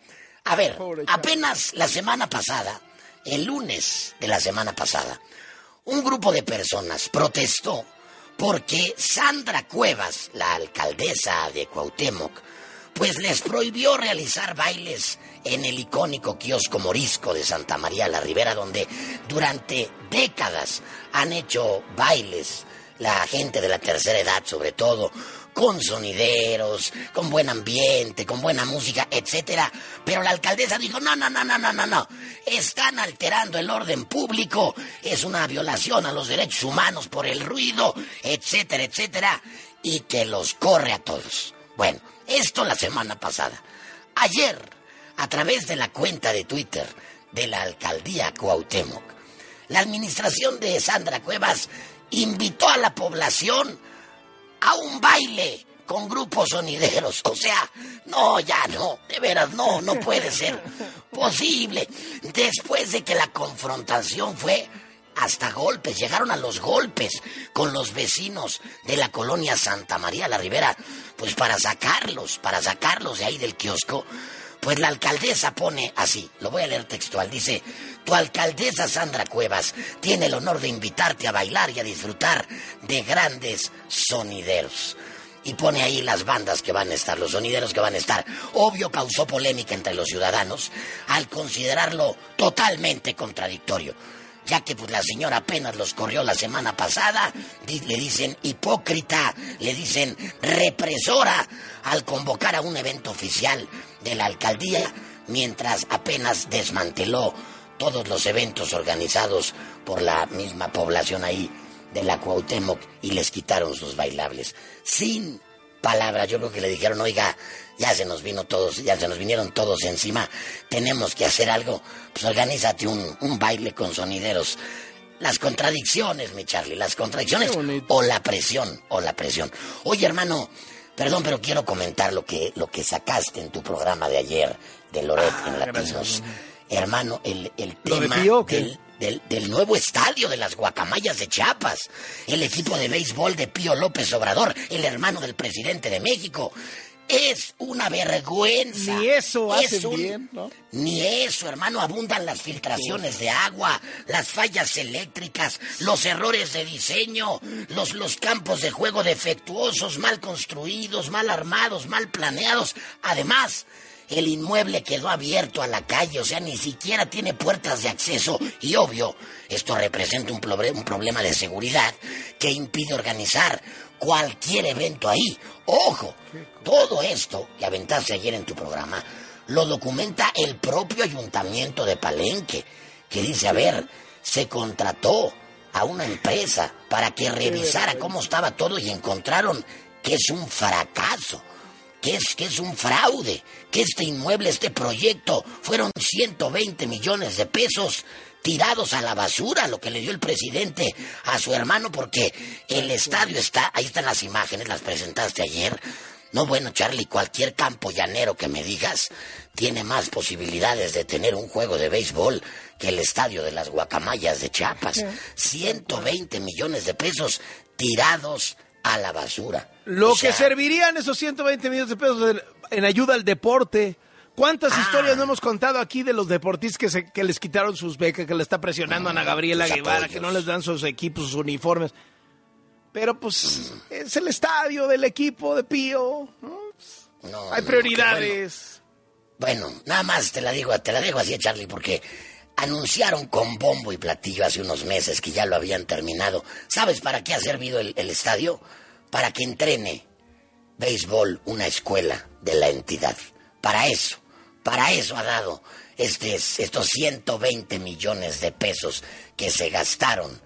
a ver, apenas la semana pasada, el lunes de la semana pasada, un grupo de personas protestó porque Sandra Cuevas, la alcaldesa de Cuauhtémoc, pues les prohibió realizar bailes en el icónico kiosco morisco de Santa María la Ribera, donde durante décadas han hecho bailes la gente de la tercera edad, sobre todo, con sonideros, con buen ambiente, con buena música, etcétera. Pero la alcaldesa dijo, no, no, no, no, no, no, no. Están alterando el orden público, es una violación a los derechos humanos por el ruido, etcétera, etcétera. Y que los corre a todos. Bueno, esto la semana pasada. Ayer, a través de la cuenta de Twitter de la alcaldía Cuauhtémoc, la administración de Sandra Cuevas invitó a la población a un baile con grupos sonideros. O sea, no, ya no, de veras, no, no puede ser posible. Después de que la confrontación fue hasta golpes, llegaron a los golpes con los vecinos de la colonia Santa María la Ribera, pues para sacarlos, para sacarlos de ahí del kiosco. Pues la alcaldesa pone así, lo voy a leer textual, dice, tu alcaldesa Sandra Cuevas tiene el honor de invitarte a bailar y a disfrutar de grandes sonideros. Y pone ahí las bandas que van a estar, los sonideros que van a estar. Obvio causó polémica entre los ciudadanos al considerarlo totalmente contradictorio ya que pues la señora apenas los corrió la semana pasada, le dicen hipócrita, le dicen represora al convocar a un evento oficial de la alcaldía, mientras apenas desmanteló todos los eventos organizados por la misma población ahí de la Cuauhtémoc y les quitaron sus bailables. Sin palabras, yo creo que le dijeron, oiga, ya se nos vino todos, ya se nos vinieron todos encima, tenemos que hacer algo, pues organízate un, un baile con sonideros. Las contradicciones, mi Charlie, las contradicciones o la presión, o la presión. Oye, hermano, perdón, pero quiero comentar lo que, lo que sacaste en tu programa de ayer de Loret en ah, Latinos. Hermano, el, el tema del, del, del, nuevo estadio de las guacamayas de Chiapas, el equipo de béisbol de Pío López Obrador, el hermano del presidente de México. Es una vergüenza. Ni eso hace bien, ¿no? Ni eso, hermano. Abundan las filtraciones de agua, las fallas eléctricas, los errores de diseño, los, los campos de juego defectuosos, mal construidos, mal armados, mal planeados. Además, El inmueble quedó abierto a la calle, o sea, ni siquiera tiene puertas de acceso. Y obvio, esto representa un, un problema de seguridad que impide organizar cualquier evento ahí. Ojo, todo esto que aventaste ayer en tu programa lo documenta el propio ayuntamiento de Palenque, que dice, a ver, se contrató a una empresa para que revisara cómo estaba todo y encontraron que es un fracaso, que es, que es un fraude, que este inmueble, este proyecto, fueron 120 millones de pesos tirados a la basura, lo que le dio el presidente a su hermano, porque el estadio está, ahí están las imágenes, las presentaste ayer. No, bueno, Charlie, cualquier campo llanero que me digas tiene más posibilidades de tener un juego de béisbol que el estadio de las guacamayas de Chiapas. 120 millones de pesos tirados a la basura. Lo O sea, que servirían esos 120 millones de pesos en, ayuda al deporte. ¿Cuántas Ah. historias no hemos contado aquí de los deportistas que, se- que les quitaron sus becas, que le está presionando a Ana Gabriela sus Guevara, que no les dan sus equipos, sus uniformes? Pero pues Mm. es el estadio del equipo de Pío. ¿no? no, Hay no, prioridades. Bueno, bueno, nada más te la digo, te la dejo así, Charlie, porque anunciaron con bombo y platillo hace unos meses que ya lo habían terminado. ¿Sabes para qué ha servido el, el estadio? Para que entrene béisbol una escuela de la entidad. Para eso, para eso ha dado este, estos 120 millones de pesos que se gastaron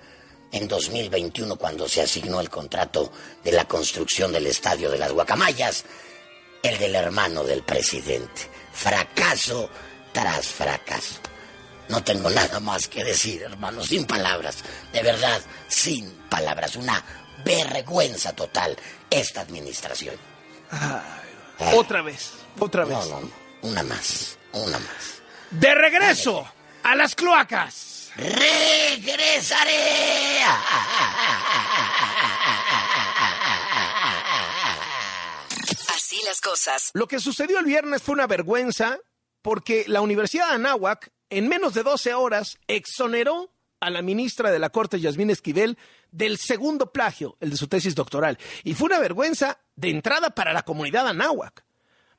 en 2021 cuando se asignó el contrato de la construcción del estadio de las Guacamayas, el del hermano del presidente. Fracaso tras fracaso. No tengo nada más que decir, hermano, sin palabras. De verdad, sin palabras. Una vergüenza total esta administración. Otra vez, otra vez. No, no, una más, una más. De regreso a las cloacas. Regresaré. Así las cosas. Lo que sucedió el viernes fue una vergüenza porque la Universidad de Anáhuac, en menos de 12 horas, exoneró a la ministra de la Corte, Yasmín Esquivel, del segundo plagio, el de su tesis doctoral. Y fue una vergüenza de entrada para la comunidad Anáhuac.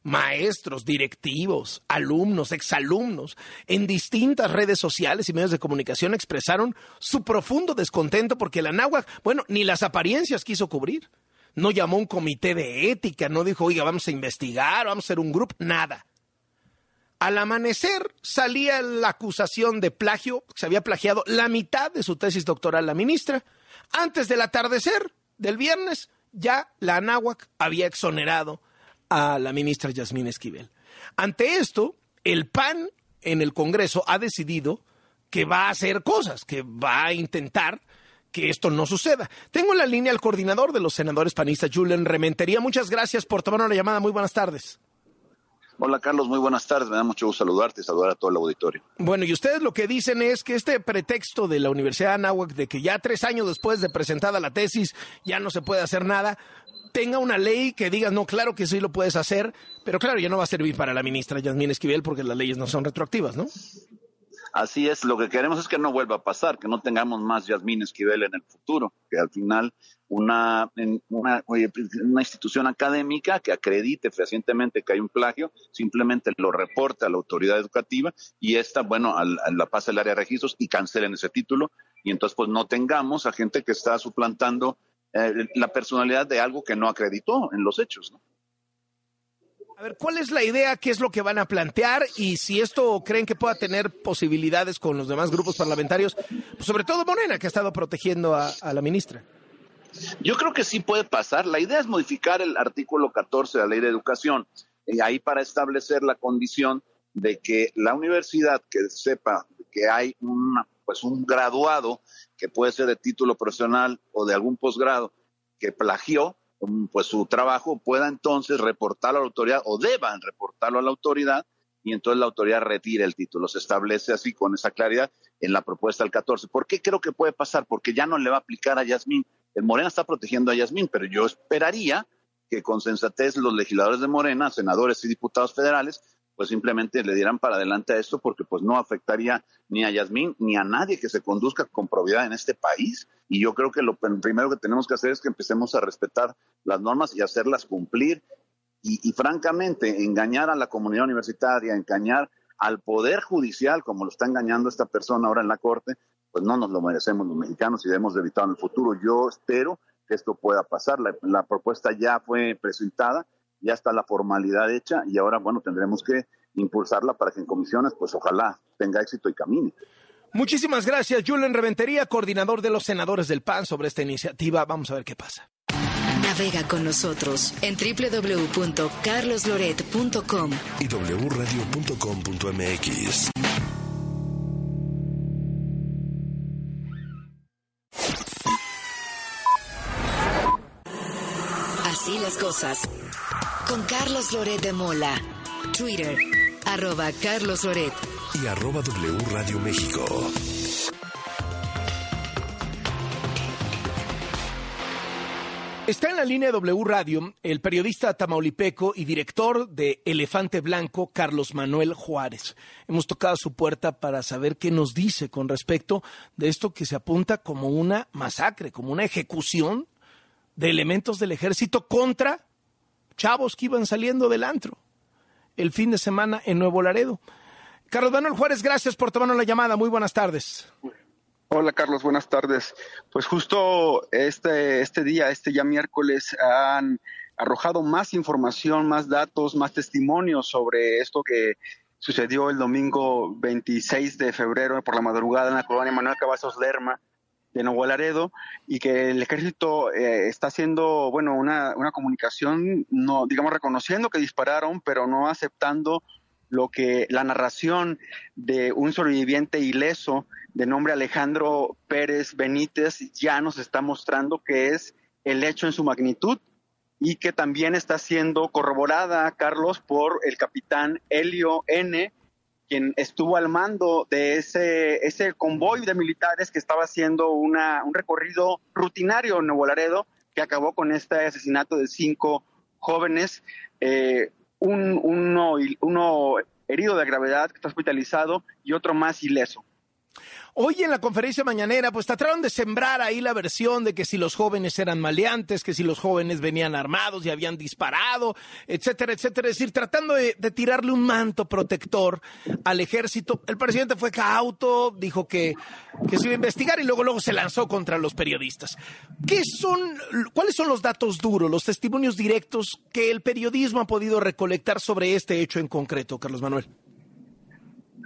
Maestros, directivos, alumnos, exalumnos, en distintas redes sociales y medios de comunicación expresaron su profundo descontento porque la Anáhuac, bueno, ni las apariencias quiso cubrir. No llamó un comité de ética, no dijo, oiga, vamos a investigar, vamos a hacer un grupo, nada. Al amanecer salía la acusación de plagio, se había plagiado la mitad de su tesis doctoral la ministra. Antes del atardecer del viernes, ya la Anáhuac había exonerado a la ministra Yasmín Esquivel. Ante esto, el PAN en el Congreso ha decidido que va a hacer cosas, que va a intentar que esto no suceda. Tengo en la línea al coordinador de los senadores panistas, Julian Rementería. Muchas gracias por tomar una llamada. Muy buenas tardes. Hola Carlos, muy buenas tardes. Me da mucho gusto saludarte y saludar a todo el auditorio. Bueno, y ustedes lo que dicen es que este pretexto de la Universidad de Anáhuac de que ya tres años después de presentada la tesis ya no se puede hacer nada, tenga una ley que diga, no, claro que sí lo puedes hacer, pero claro, ya no va a servir para la ministra Yasmín Esquivel porque las leyes no son retroactivas, ¿no? Así es, lo que queremos es que no vuelva a pasar, que no tengamos más Yasmín Esquivel en el futuro, que al final una, una, oye, una institución académica que acredite fehacientemente que hay un plagio, simplemente lo reporte a la autoridad educativa y esta, bueno, al- a la pasa el área de registros y cancelen ese título y entonces pues no tengamos a gente que está suplantando eh, la personalidad de algo que no acreditó en los hechos. A ver, ¿cuál es la idea? ¿Qué es lo que van a plantear? Y si esto creen que pueda tener posibilidades con los demás grupos parlamentarios, pues sobre todo Morena, que ha estado protegiendo a, a la ministra. Yo creo que sí puede pasar. La idea es modificar el artículo 14 de la Ley de Educación, y ahí para establecer la condición de que la universidad que sepa que hay una, pues un graduado que puede ser de título profesional o de algún posgrado que plagió um, pues su trabajo pueda entonces reportarlo a la autoridad o deban reportarlo a la autoridad y entonces la autoridad retira el título. Se establece así con esa claridad en la propuesta del 14. ¿Por qué creo que puede pasar? Porque ya no le va a aplicar a Yasmín. El Morena está protegiendo a Yasmín, pero yo esperaría que con sensatez los legisladores de Morena, senadores y diputados federales, pues simplemente le dieran para adelante a esto porque pues no afectaría ni a Yasmín ni a nadie que se conduzca con probidad en este país. Y yo creo que lo primero que tenemos que hacer es que empecemos a respetar las normas y hacerlas cumplir y, francamente, engañar a la comunidad universitaria, engañar al poder judicial, como lo está engañando esta persona ahora en la corte, pues no nos lo merecemos los mexicanos y debemos de evitar en el futuro. Yo espero que esto pueda pasar. La, propuesta ya fue presentada, ya está la formalidad hecha y ahora, bueno, tendremos que impulsarla para que en comisiones, pues ojalá tenga éxito y camine. Muchísimas gracias, Julen Reventería, coordinador de los senadores del PAN, sobre esta iniciativa. Vamos a ver qué pasa. Navega con nosotros en www.carlosloret.com y wradio.com.mx. cosas. Con Carlos Loret de Mola. Twitter, arroba Carlos Loret. Y arroba W Radio México. Está en la línea de W Radio el periodista tamaulipeco y director de Elefante Blanco, Carlos Manuel Juárez. Hemos tocado su puerta para saber qué nos dice con respecto de esto que se apunta como una masacre, como una ejecución de elementos del ejército contra chavos que iban saliendo del antro el fin de semana en Nuevo Laredo. Carlos Manuel Juárez, gracias por tomarnos la llamada. Muy buenas tardes. Hola Carlos, buenas tardes. Pues justo este, este día, este ya miércoles, han arrojado más información, más datos, más testimonios sobre esto que sucedió el domingo 26 de febrero por la madrugada en la colonia Manuel Cavazos Lerma de Nuevo Laredo y que el ejército eh, está haciendo, bueno, una, una comunicación, no, digamos, reconociendo que dispararon, pero no aceptando lo que la narración de un sobreviviente ileso de nombre Alejandro Pérez Benítez ya nos está mostrando que es el hecho en su magnitud y que también está siendo corroborada, Carlos, por el capitán Helio N., quien estuvo al mando de ese, ese convoy de militares que estaba haciendo una, un recorrido rutinario en Nuevo Laredo, que acabó con este asesinato de cinco jóvenes. Eh, un, uno, uno herido de gravedad que está hospitalizado y otro más ileso. Hoy en la conferencia mañanera, pues trataron de sembrar ahí la versión de que si los jóvenes eran maleantes, que si los jóvenes venían armados y habían disparado, etcétera, etcétera. Es decir, tratando de, tirarle un manto protector al ejército. El presidente fue cauto, dijo que, que se iba a investigar y luego, luego se lanzó contra los periodistas. ¿Qué son, cuáles son los datos duros, los testimonios directos que el periodismo ha podido recolectar sobre este hecho en concreto, Carlos Manuel?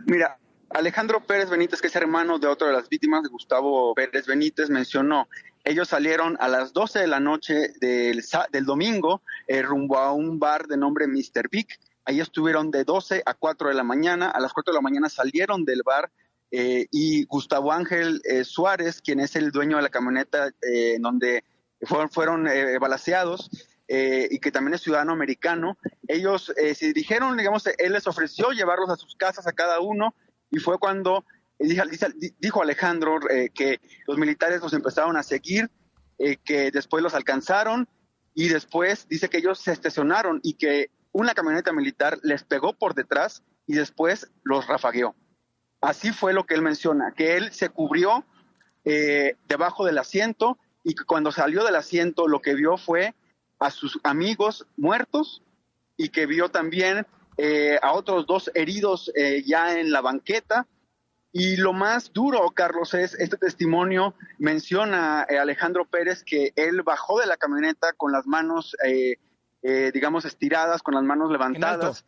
Mira, Alejandro Pérez Benítez, que es hermano de otra de las víctimas, Gustavo Pérez Benítez, mencionó, ellos salieron a las 12 de la noche del, del domingo eh, rumbo a un bar de nombre Mr. Vic. Ahí estuvieron de 12 a 4 de la mañana. A las 4 de la mañana salieron del bar eh, y Gustavo Ángel eh, Suárez, quien es el dueño de la camioneta en donde fueron, fueron balaseados, y que también es ciudadano americano, ellos se dirigieron, digamos, él les ofreció llevarlos a sus casas a cada uno y fue cuando dijo Alejandro eh, que los militares los empezaron a seguir, eh, que después los alcanzaron y después dice que ellos se estacionaron y que una camioneta militar les pegó por detrás y después los rafagueó. Así fue lo que él menciona, que él se cubrió eh, debajo del asiento y que cuando salió del asiento lo que vio fue a sus amigos muertos y que vio también eh, a otros dos heridos eh, ya en la banqueta. Y lo más duro, Carlos, es este testimonio menciona eh, Alejandro Pérez que él bajó de la camioneta con las manos, digamos, estiradas, con las manos levantadas.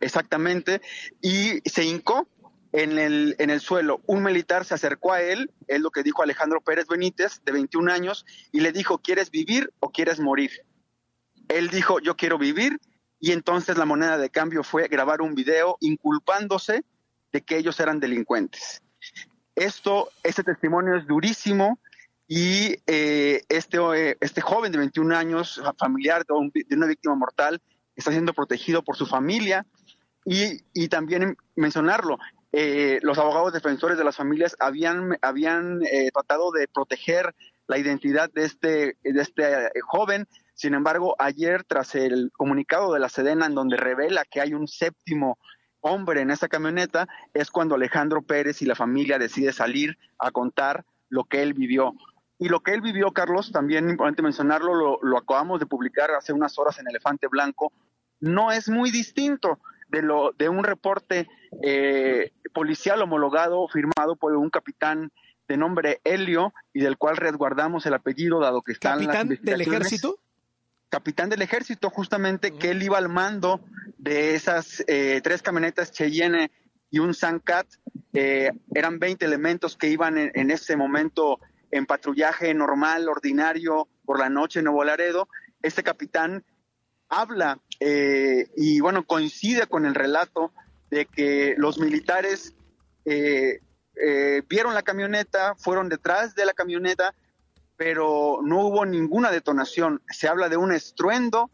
exactamente. Y se hincó en el, en el suelo. Un militar se acercó a él, es lo que dijo Alejandro Pérez Benítez, de 21 años, y le dijo, ¿quieres vivir o quieres morir? Él dijo, yo quiero vivir y entonces la moneda de cambio fue grabar un video inculpándose de que ellos eran delincuentes. Esto, este testimonio es durísimo y eh, este, eh, este joven de 21 años, familiar de, una víctima mortal, está siendo protegido por su familia y, y también mencionarlo, eh, los abogados defensores de las familias habían, habían tratado de proteger la identidad de este, de este joven, sin embargo, ayer, tras el comunicado de la Sedena, en donde revela que hay un séptimo hombre en esa camioneta, es cuando Alejandro Pérez y la familia decide salir a contar lo que él vivió. Y lo que él vivió, Carlos, también importante mencionarlo, lo, lo acabamos de publicar hace unas horas en Elefante Blanco, no es muy distinto de, lo, de un reporte eh, policial homologado firmado por un capitán de nombre Helio y del cual resguardamos el apellido dado que está en las ¿Capitán del ejército? Capitán del ejército, justamente, que él iba al mando de esas eh, tres camionetas Cheyenne y un Sancat. Eh, eran 20 elementos que iban en, en ese momento en patrullaje normal, ordinario, por la noche en Nuevo Laredo. Este capitán habla eh, y bueno, coincide con el relato de que los militares eh, eh, vieron la camioneta, fueron detrás de la camioneta, pero no hubo ninguna detonación. Se habla de un estruendo,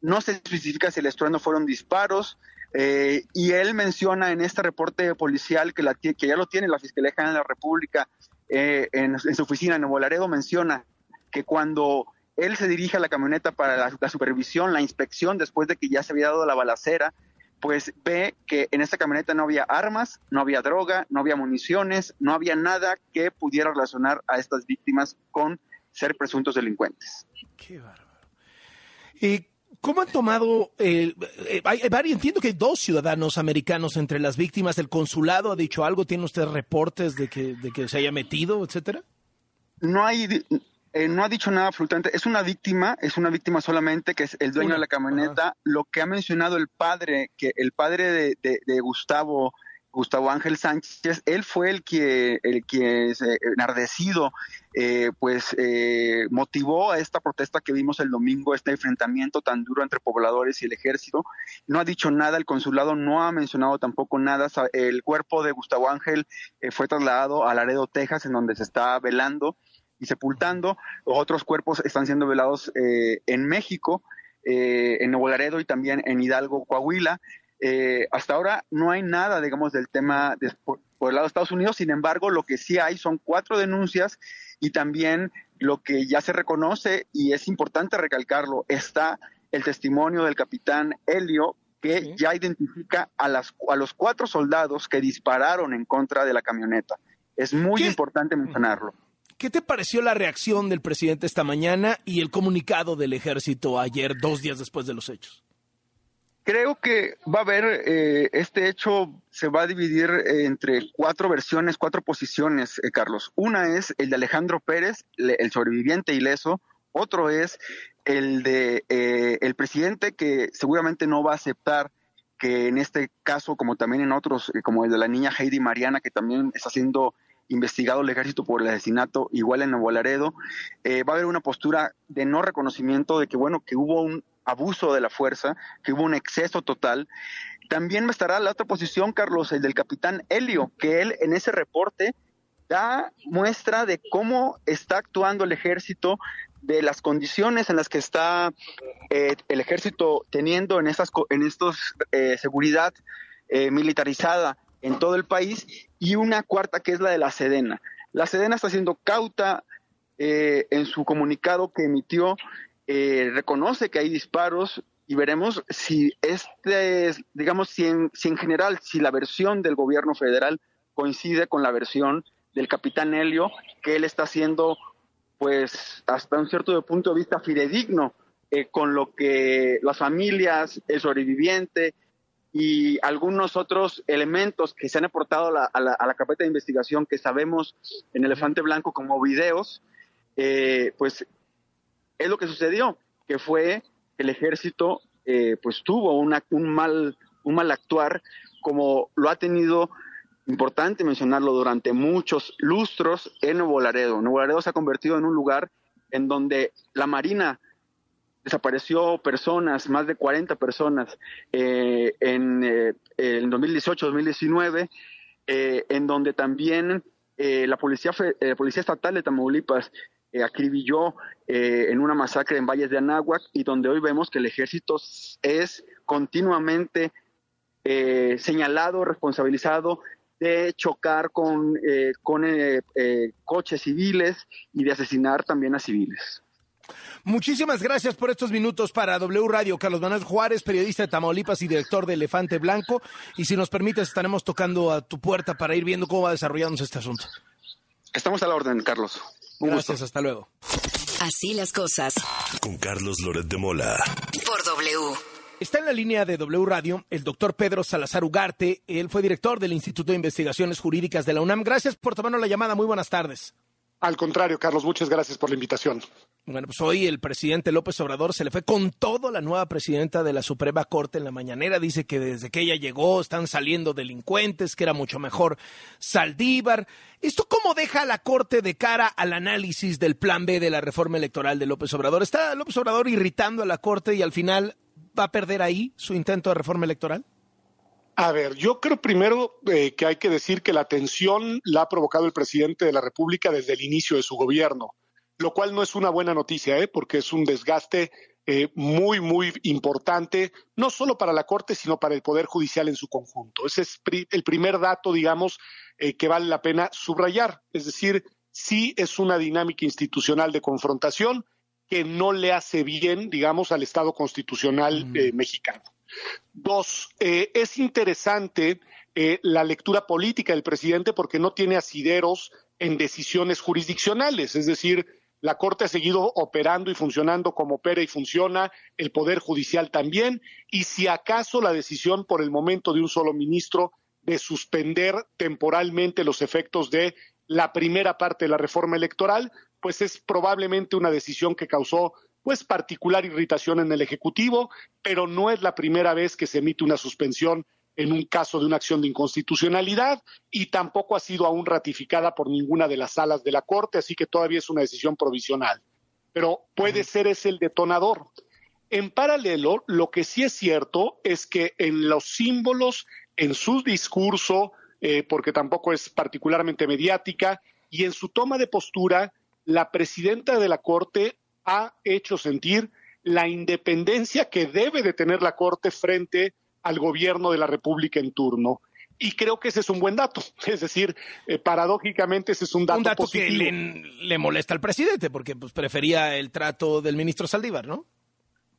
no se especifica si el estruendo fueron disparos, eh, y él menciona en este reporte policial que, la, que ya lo tiene la Fiscalía General de la República eh, en, su oficina en Nuevo menciona que cuando él se dirige a la camioneta para la supervisión, la inspección, después de que ya se había dado la balacera, pues ve que en esta camioneta no había armas, no había droga, no había municiones, no había nada que pudiera relacionar a estas víctimas con ser presuntos delincuentes. Qué bárbaro. ¿Y cómo han tomado el, eh, hay- entiendo que hay dos ciudadanos americanos entre las víctimas. ¿El consulado ha dicho algo? ¿Tiene usted reportes de que, de que se haya metido, etcétera? No hay, eh, no ha dicho nada absolutamente. Es una víctima, es una víctima solamente que es el dueño Una, de la camioneta. Lo que ha mencionado el padre, que el padre de, de- de Gustavo, Gustavo Ángel Sánchez, él fue el que, el que eh, enardecido, eh, pues eh, motivó a esta protesta que vimos el domingo, este enfrentamiento tan duro entre pobladores y el ejército. No ha dicho nada, el consulado no ha mencionado tampoco nada. El cuerpo de Gustavo Ángel eh, fue trasladado a Laredo, Texas, en donde se está velando y sepultando. Otros cuerpos están siendo velados eh, en México, eh, en Nuevo Laredo y también en Hidalgo, Coahuila. Eh, hasta ahora no hay nada, digamos, del tema de- por, por el lado de Estados Unidos. Sin embargo, lo que sí hay son cuatro denuncias y también lo que ya se reconoce y es importante recalcarlo, está el testimonio del capitán Helio que ya identifica a, las, a los cuatro soldados que dispararon en contra de la camioneta. Es muy importante mencionarlo. ¿Qué te pareció la reacción del presidente esta mañana y el comunicado del ejército ayer, dos días después de los hechos? Creo que va a haber, eh, este hecho se va a dividir eh, entre cuatro versiones, cuatro posiciones, eh, Carlos. Una es el de Alejandro Pérez, el sobreviviente ileso. Otro es el de el presidente que seguramente no va a aceptar que en este caso, como también en otros, como el de la niña Heidi Mariana, que también está siendo investigado el ejército por el asesinato, igual en Nuevo Laredo, eh, va a haber una postura de no reconocimiento de que, bueno, que hubo un abuso de la fuerza, que hubo un exceso total. También estará la otra posición, Carlos, el del capitán Helio, que él en ese reporte da muestra de cómo está actuando el ejército, de las condiciones en las que está eh, el ejército teniendo en estas en estos eh, seguridad eh, militarizada en todo el país y una cuarta que es la de la Sedena. La Sedena está siendo cauta eh, en su comunicado que emitió, eh, reconoce que hay disparos y veremos si este, es, digamos, si en, si en general, si la versión del gobierno federal coincide con la versión del capitán Helio, que él está haciendo, pues, hasta un cierto punto de vista fidedigno eh, con lo que las familias, el sobreviviente y algunos otros elementos que se han aportado a la, a la- carpeta de investigación que sabemos en Elefante Blanco como videos, eh, pues es lo que sucedió, que fue que el ejército eh, pues tuvo una- un, mal, un mal actuar como lo ha tenido, importante mencionarlo, durante muchos lustros en Nuevo Laredo. Nuevo Laredo se ha convertido en un lugar en donde la Marina desapareció personas, más de 40 personas eh, en, eh, 2018-2019, eh, en donde también eh, la policía, eh, policía estatal de Tamaulipas acribilló en una masacre en Valles de Anáhuac y donde hoy vemos que el ejército es continuamente señalado, responsabilizado de chocar con, con coches civiles y de asesinar también a civiles. Muchísimas gracias por estos minutos para W Radio. Carlos Manuel Juárez, periodista de Tamaulipas y director de Elefante Blanco. Y si nos permites, estaremos tocando a tu puerta para ir viendo cómo va desarrollándose este asunto. Estamos a la orden, Carlos. Gracias, hasta luego. Así las cosas. Con Carlos Loret de Mola. Por W. Está en la línea de W Radio el doctor Pedro Salazar Ugarte. Él fue director del Instituto de Investigaciones Jurídicas de la UNAM. Gracias por tomarnos la llamada. Muy buenas tardes. Al contrario, Carlos, muchas gracias por la invitación. Bueno, pues hoy el presidente López Obrador se le fue con todo la nueva presidenta de la Suprema Corte en la mañanera. Dice que desde que ella llegó están saliendo delincuentes, que era mucho mejor Saldívar. ¿Esto cómo deja a la Corte de cara al análisis del plan B de la reforma electoral de López Obrador? ¿Está López Obrador irritando a la Corte y al final va a perder ahí su intento de reforma electoral? A ver, yo creo primero eh, que hay que decir que la tensión la ha provocado el presidente de la República desde el inicio de su gobierno, lo cual no es una buena noticia, ¿eh? porque es un desgaste eh, muy, muy importante, no solo para la Corte, sino para el Poder Judicial en su conjunto. Ese es el primer dato, digamos, eh, que vale la pena subrayar. Es decir, sí es una dinámica institucional de confrontación que no le hace bien, digamos, al Estado constitucional mm. mexicano. Dos, eh, es interesante eh, la lectura política del presidente porque no tiene asideros en decisiones jurisdiccionales, es decir, la Corte ha seguido operando y funcionando como opera y funciona, el Poder Judicial también, y si acaso la decisión por el momento de un solo ministro de suspender temporalmente los efectos de la primera parte de la reforma electoral, pues es probablemente una decisión que causó pues particular irritación en el Ejecutivo, pero no es la primera vez que se emite una suspensión en un caso de una acción de inconstitucionalidad y tampoco ha sido aún ratificada por ninguna de las salas de la Corte, así que todavía es una decisión provisional. Pero puede ser ese el detonador. En paralelo, lo que sí es cierto es que en los símbolos, en su discurso, eh, porque tampoco es particularmente mediática, y en su toma de postura, la presidenta de la Corte ha hecho sentir la independencia que debe de tener la Corte frente al gobierno de la República en turno. Y creo que ese es un buen dato. (laughs) Es decir, eh, paradójicamente ese es un dato, un dato positivo. que le, molesta al presidente porque pues, prefería el trato del ministro Saldívar, ¿no?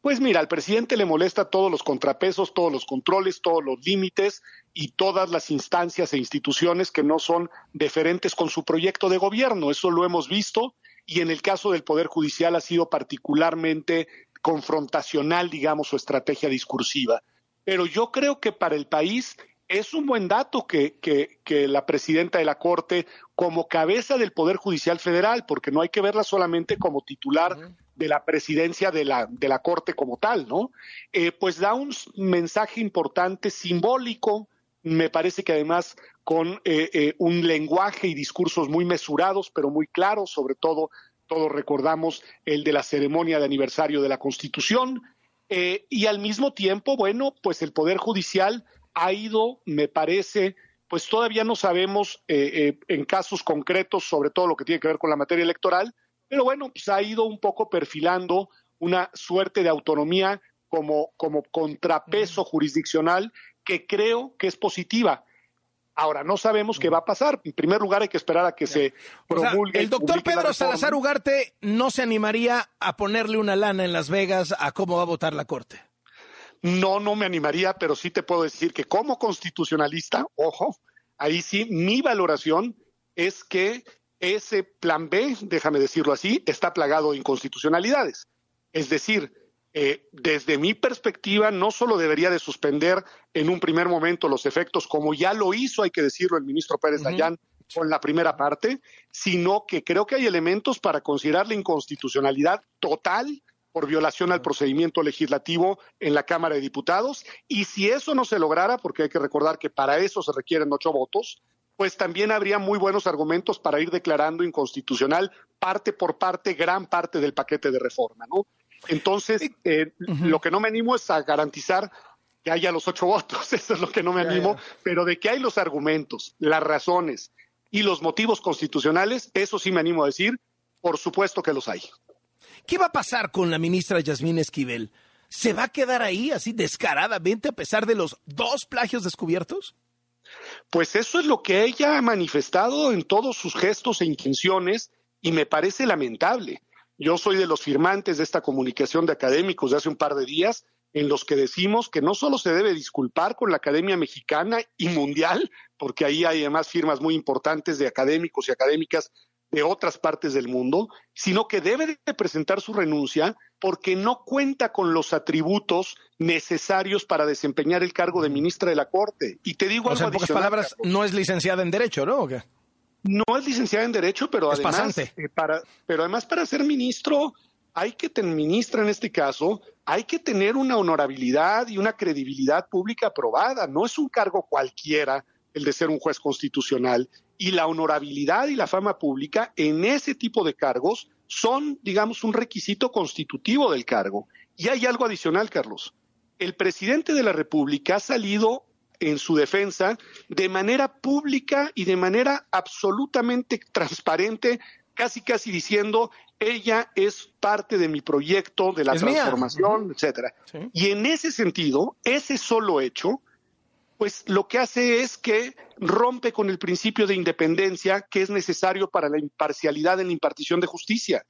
Pues mira, al presidente le molesta todos los contrapesos, todos los controles, todos los límites y todas las instancias e instituciones que no son deferentes con su proyecto de gobierno. Eso lo hemos visto y en el caso del Poder Judicial ha sido particularmente confrontacional, digamos, su estrategia discursiva. Pero yo creo que para el país es un buen dato que, que, la presidenta de la Corte, como cabeza del Poder Judicial Federal, porque no hay que verla solamente como titular de la presidencia de la, de la Corte como tal, ¿no? Eh, pues da un mensaje importante, simbólico, me parece que además con eh, eh, un lenguaje y discursos muy mesurados, pero muy claros, sobre todo todos recordamos el de la ceremonia de aniversario de la Constitución, eh, y al mismo tiempo, bueno, pues el Poder Judicial ha ido, me parece, pues todavía no sabemos en casos concretos sobre todo lo que tiene que ver con la materia electoral, pero bueno, pues ha ido un poco perfilando una suerte de autonomía como, como contrapeso jurisdiccional que creo que es positiva. Ahora, no sabemos qué va a pasar. En primer lugar, hay que esperar a que se promulgue. el doctor Pedro Salazar Ugarte no se animaría a ponerle una lana en Las Vegas a cómo va a votar la Corte. No, no me animaría, pero sí te puedo decir que como constitucionalista, ojo, ahí sí, mi valoración es que ese plan B, déjame decirlo así, está plagado de inconstitucionalidades. Es decir, eh, desde mi perspectiva, no solo debería de suspender en un primer momento los efectos, como ya lo hizo, hay que decirlo, el ministro Pérez Dayán con la primera parte, sino que creo que hay elementos para considerar la inconstitucionalidad total por violación al procedimiento legislativo en la Cámara de Diputados. Y si eso no se lograra, porque hay que recordar que para eso se requieren ocho votos, pues también habría muy buenos argumentos para ir declarando inconstitucional parte por parte, gran parte del paquete de reforma, ¿no? Entonces, eh, lo que no me animo es a garantizar que haya los ocho (laughs) votos, eso es lo que no me animo, pero de que hay los argumentos, las razones y los motivos constitucionales, eso sí me animo a decir, por supuesto que los hay. ¿Qué va a pasar con la ministra Yasmín Esquivel? ¿Se va a quedar ahí así descaradamente a pesar de los dos plagios descubiertos? Pues eso es lo que ella ha manifestado en todos sus gestos e intenciones y me parece lamentable. Yo soy de los firmantes de esta comunicación de académicos de hace un par de días, en los que decimos que no solo se debe disculpar con la Academia Mexicana y Mundial, porque ahí hay además firmas muy importantes de académicos y académicas de otras partes del mundo, sino que debe de presentar su renuncia porque no cuenta con los atributos necesarios para desempeñar el cargo de ministra de la Corte. Y te digo o sea, en pocas palabras, no es licenciada en Derecho, ¿no? ¿O qué? No es licenciada en Derecho, pero es además, eh, para, pero además para ser ministro hay que tener ministra en este caso, hay que tener una honorabilidad y una credibilidad pública aprobada. No es un cargo cualquiera el de ser un juez constitucional. Y la honorabilidad y la fama pública en ese tipo de cargos son, digamos, un requisito constitutivo del cargo. Y hay algo adicional, Carlos. El presidente de la República ha salido en su defensa de manera pública y de manera absolutamente transparente, casi casi diciendo ella es parte de mi proyecto, de la Es mía. transformación, etcétera. Y en ese sentido, ese solo hecho, pues lo que hace es que rompe con el principio de independencia que es necesario para la imparcialidad en la impartición de justicia.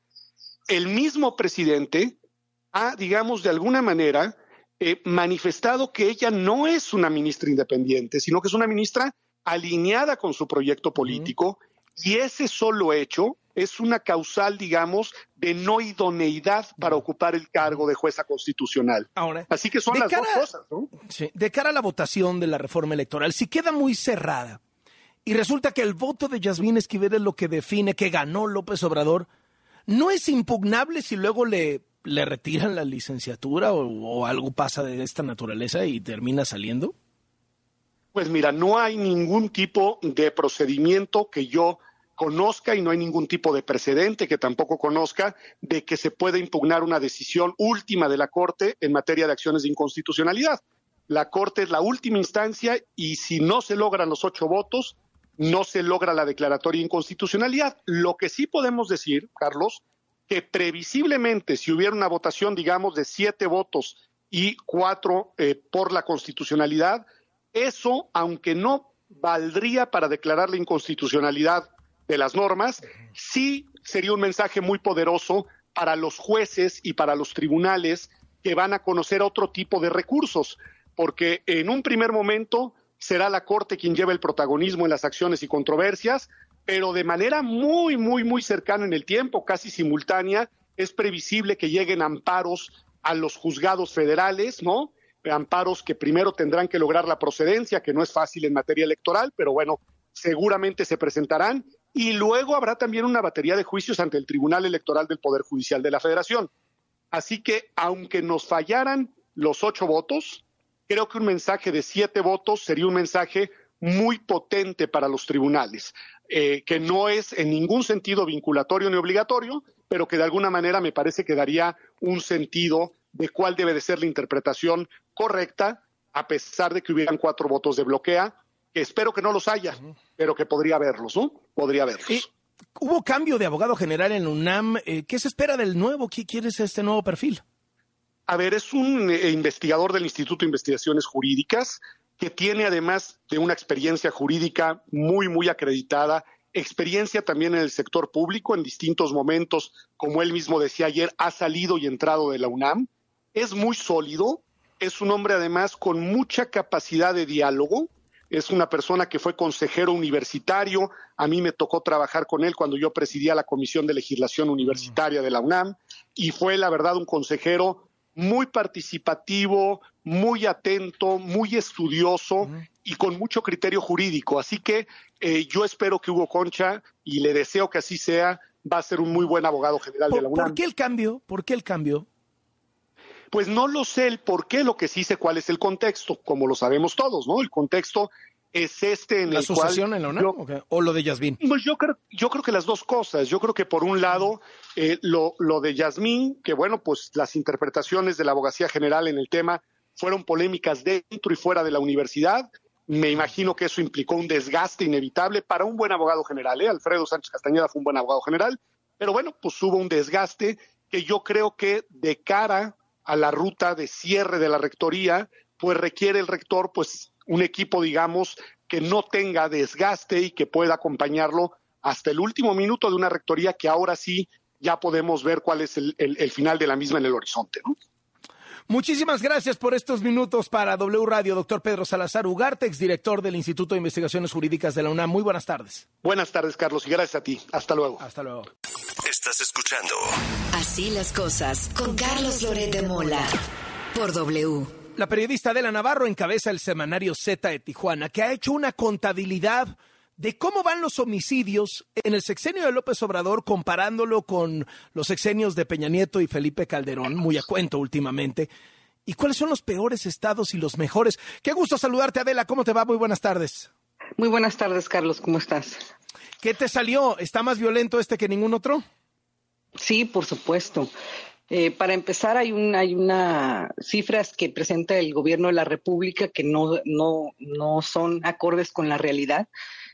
El mismo presidente ha, digamos, de alguna manera eh, manifestado que ella no es una ministra independiente, sino que es una ministra alineada con su proyecto político y ese solo hecho es una causal, digamos, de no idoneidad para ocupar el cargo de jueza constitucional. Ahora, Así que son las cara- dos cosas, ¿no? Sí, de cara a la votación de la reforma electoral, si queda muy cerrada y resulta que el voto de Yasmín Esquivel es lo que define que ganó López Obrador, ¿no es impugnable si luego le, le retiran la licenciatura o, algo pasa de esta naturaleza y termina saliendo? Pues mira, no hay ningún tipo de procedimiento que yo conozca y no hay ningún tipo de precedente que tampoco conozca de que se pueda impugnar una decisión última de la Corte en materia de acciones de inconstitucionalidad. La Corte es la última instancia y si no se logran los ocho votos, no se logra la declaratoria de inconstitucionalidad. Lo que sí podemos decir, Carlos, que previsiblemente si hubiera una votación, digamos, de siete votos y cuatro eh, por la constitucionalidad, eso, aunque no valdría para declarar la inconstitucionalidad de las normas, sí sería un mensaje muy poderoso para los jueces y para los tribunales que van a conocer otro tipo de recursos, porque en un primer momento será la Corte quien lleva el protagonismo en las acciones y controversias, pero de manera muy, muy, muy cercana en el tiempo, casi simultánea, es previsible que lleguen amparos a los juzgados federales, ¿no? Amparos que primero tendrán que lograr la procedencia, que no es fácil en materia electoral, pero bueno, seguramente se presentarán. Y luego habrá también una batería de juicios ante el Tribunal Electoral del Poder Judicial de la Federación. Así que, aunque nos fallaran los ocho votos, creo que un mensaje de siete votos sería un mensaje muy potente para los tribunales, eh, que no es en ningún sentido vinculatorio ni obligatorio, pero que de alguna manera me parece que daría un sentido de cuál debe de ser la interpretación correcta, a pesar de que hubieran cuatro votos de bloquea, que espero que no los haya, pero que podría haberlos, ¿no? Podría haberlos. Hubo cambio de abogado general en UNAM. eh, ¿Qué se espera del nuevo? ¿Qué quiere ser este nuevo perfil? A ver, es un eh, investigador del Instituto de Investigaciones Jurídicas que tiene además de una experiencia jurídica muy, muy acreditada, experiencia también en el sector público en distintos momentos, como él mismo decía ayer, ha salido y entrado de la UNAM. Es muy sólido, es un hombre además con mucha capacidad de diálogo, es una persona que fue consejero universitario, a mí me tocó trabajar con él cuando yo presidía la Comisión de Legislación Universitaria de la UNAM y fue la verdad un consejero muy participativo, muy atento, muy estudioso y con mucho criterio jurídico. Así que eh, yo espero que Hugo Concha, y le deseo que así sea, va a ser un muy buen abogado general de la ¿Por, UNAM. por qué el cambio? ¿Por qué el cambio? Pues no lo sé el por qué, lo que sí sé cuál es el contexto, como lo sabemos todos, ¿no? El contexto es este en ¿La el cual sucesión en la UNAM? ¿O lo de Yasmín? pues yo creo, yo creo que las dos cosas. Yo creo que por un lado, eh, lo, lo de Yasmín, que bueno, pues las interpretaciones de la abogacía general en el tema fueron polémicas dentro y fuera de la universidad. Me imagino que eso implicó un desgaste inevitable para un buen abogado general. ¿eh? Alfredo Sánchez Castañeda fue un buen abogado general, pero bueno, pues hubo un desgaste que yo creo que de cara a la ruta de cierre de la rectoría, pues requiere el rector, pues un equipo, digamos, que no tenga desgaste y que pueda acompañarlo hasta el último minuto de una rectoría que ahora sí ya podemos ver cuál es el, el- el final de la misma en el horizonte. ¿no? Muchísimas gracias por estos minutos para W Radio, doctor Pedro Salazar Ugarte, director del Instituto de Investigaciones Jurídicas de la UNAM. Muy buenas tardes. Buenas tardes, Carlos, y gracias a ti. Hasta luego. Hasta luego. Estás escuchando. Así las cosas con Carlos Loret de Mola por W. La periodista Adela Navarro encabeza el semanario Z de Tijuana, que ha hecho una contabilidad de cómo van los homicidios en el sexenio de López Obrador comparándolo con los sexenios de Peña Nieto y Felipe Calderón, muy a cuento últimamente. ¿Y cuáles son los peores estados y los mejores? Qué gusto saludarte, Adela. ¿Cómo te va? Muy buenas tardes. Muy buenas tardes, Carlos. ¿Cómo estás? ¿Qué te salió? ¿Está más violento este que ningún otro? Sí, por supuesto. Eh, para empezar, hay, un, hay una cifras que presenta el gobierno de la República que no, no, no son acordes con la realidad.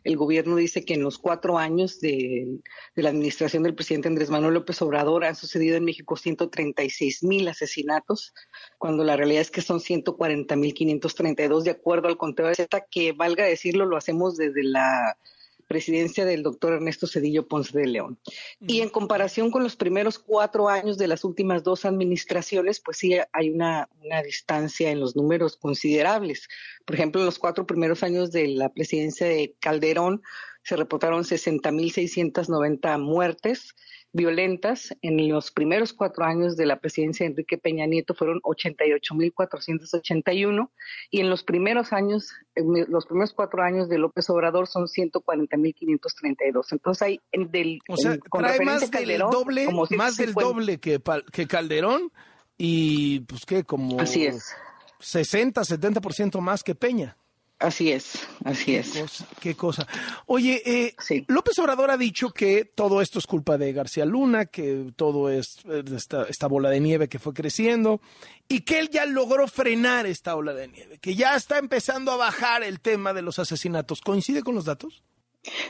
El gobierno dice que en los cuatro años de, de, la administración del presidente Andrés Manuel López Obrador han sucedido en México 136 mil asesinatos, cuando la realidad es que son 140 mil 532 de acuerdo al conteo de Z, que valga decirlo, lo hacemos desde la presidencia del doctor Ernesto Cedillo Ponce de León. Y en comparación con los primeros cuatro años de las últimas dos administraciones, pues sí hay una, una distancia en los números considerables. Por ejemplo, en los cuatro primeros años de la presidencia de Calderón se reportaron 60.690 muertes violentas. En los primeros cuatro años de la presidencia de Enrique Peña Nieto fueron 88.481 y en los primeros años, los primeros cuatro años de López Obrador son 140.532. Entonces hay del o sea, trae más del doble, más del doble que, que Calderón y pues que como Así es. 60, 70% más que Peña. Así es, así qué es. Cosa, qué cosa. Oye, eh, López Obrador ha dicho que todo esto es culpa de García Luna, que todo es esta, esta, bola de nieve que fue creciendo y que él ya logró frenar esta ola de nieve, que ya está empezando a bajar el tema de los asesinatos. ¿Coincide con los datos?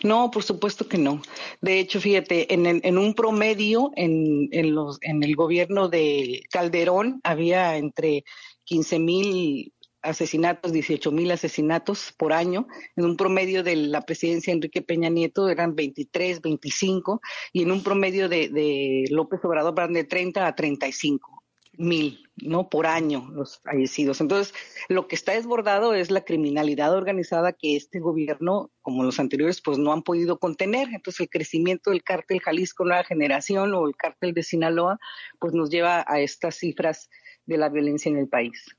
No, por supuesto que no. De hecho, fíjate, en, en un promedio en, en, los, en el gobierno de Calderón había entre 15 mil asesinatos, 18 mil asesinatos por año. En un promedio de la presidencia de Enrique Peña Nieto eran 23, 25, y en un promedio de, de López Obrador van de 30 a 35 mil, ¿no? Por año los fallecidos. Entonces, lo que está desbordado es la criminalidad organizada que este gobierno, como los anteriores, pues no han podido contener. Entonces, el crecimiento del cártel Jalisco Nueva Generación o el cártel de Sinaloa, pues nos lleva a estas cifras de la violencia en el país.